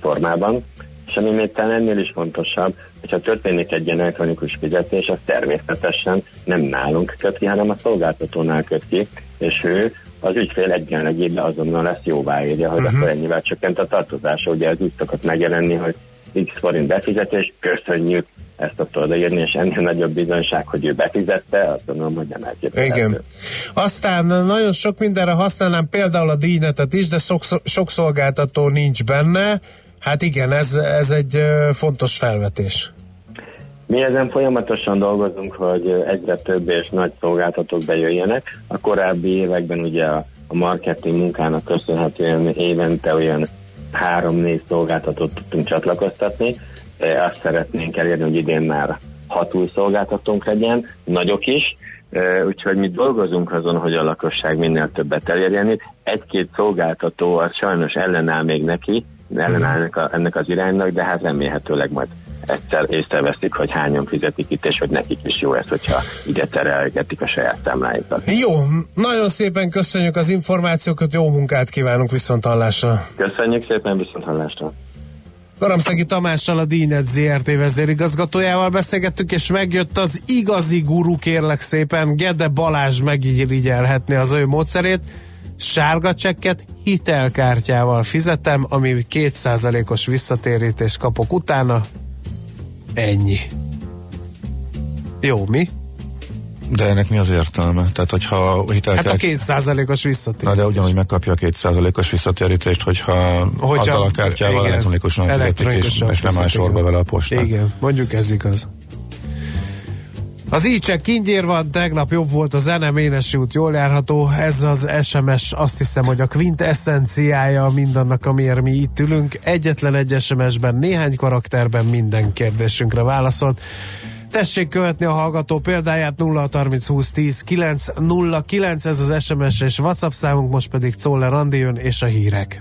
formában. És ami még talán ennél is fontosabb, hogyha történik egy ilyen elektronikus fizetés, az természetesen nem nálunk köt ki, hanem a szolgáltatónál köt ki, és ő az ügyfél egyenlegében azonnal lesz jóváírja, hogy uh-huh. akkor ennyivel csökkent a tartozása. Ugye ez úgy szokott megjelenni, hogy X forint befizetés, köszönjük, ezt tudta odaírni, és ennél nagyobb bizonyság, hogy ő befizette, azt gondolom, hogy nem elképzelhető. Igen. Aztán nagyon sok mindenre használnám például a díjnetet is, de sok, sok szolgáltató nincs benne. Hát igen, ez, ez egy fontos felvetés. Mi ezen folyamatosan dolgozunk, hogy egyre több és nagy szolgáltatók bejöjjenek. A korábbi években ugye a, marketing munkának köszönhetően évente olyan három-négy szolgáltatót tudtunk csatlakoztatni. E, Azt szeretnénk elérni, hogy idén már hat új szolgáltatónk legyen, nagyok is, E, úgyhogy mi dolgozunk azon, hogy a lakosság minél többet elérjen. Egy-két szolgáltató az sajnos ellenáll még neki, ellenáll ennek, a, ennek az iránynak, de hát remélhetőleg majd egyszer észreveszik, hogy hányan fizetik itt, és hogy nekik is jó ez, hogyha ide terelgetik a saját számláikat. Jó, nagyon szépen köszönjük az információkat, jó munkát kívánunk viszont hallásra. Köszönjük szépen, viszont hallásra. Garamszegi Tamással a Dínet ZRT vezérigazgatójával beszélgettük, és megjött az igazi guru, kérlek szépen, Gede Balázs megirigyelhetni az ő módszerét. Sárga csekket hitelkártyával fizetem, ami 2%-os visszatérítést kapok utána. Ennyi. Jó, mi? De ennek mi az értelme? Tehát, hogyha a hitelkártya... Hát a 2%-os visszatérítés. Na, de ugyanúgy megkapja a 2%-os visszatérítést, hogyha, Hogyha- azzal a kártyával igen, elektronikusan fizetik, és, elektronikusan és nem áll sorba vele a postán. Igen, mondjuk ez igaz. Az ícsek kingyér van, tegnap jobb volt a zene, Ménesi út jól járható. Ez az SMS, azt hiszem, hogy a quintessenciája mindannak, amiért mi itt ülünk. Egyetlen egy SMS-ben, néhány karakterben minden kérdésünkre válaszolt. Tessék követni a hallgató példáját 0 30 20 10 9 0 9, ez az SMS és WhatsApp számunk, most pedig Czoller Andi jön és a hírek.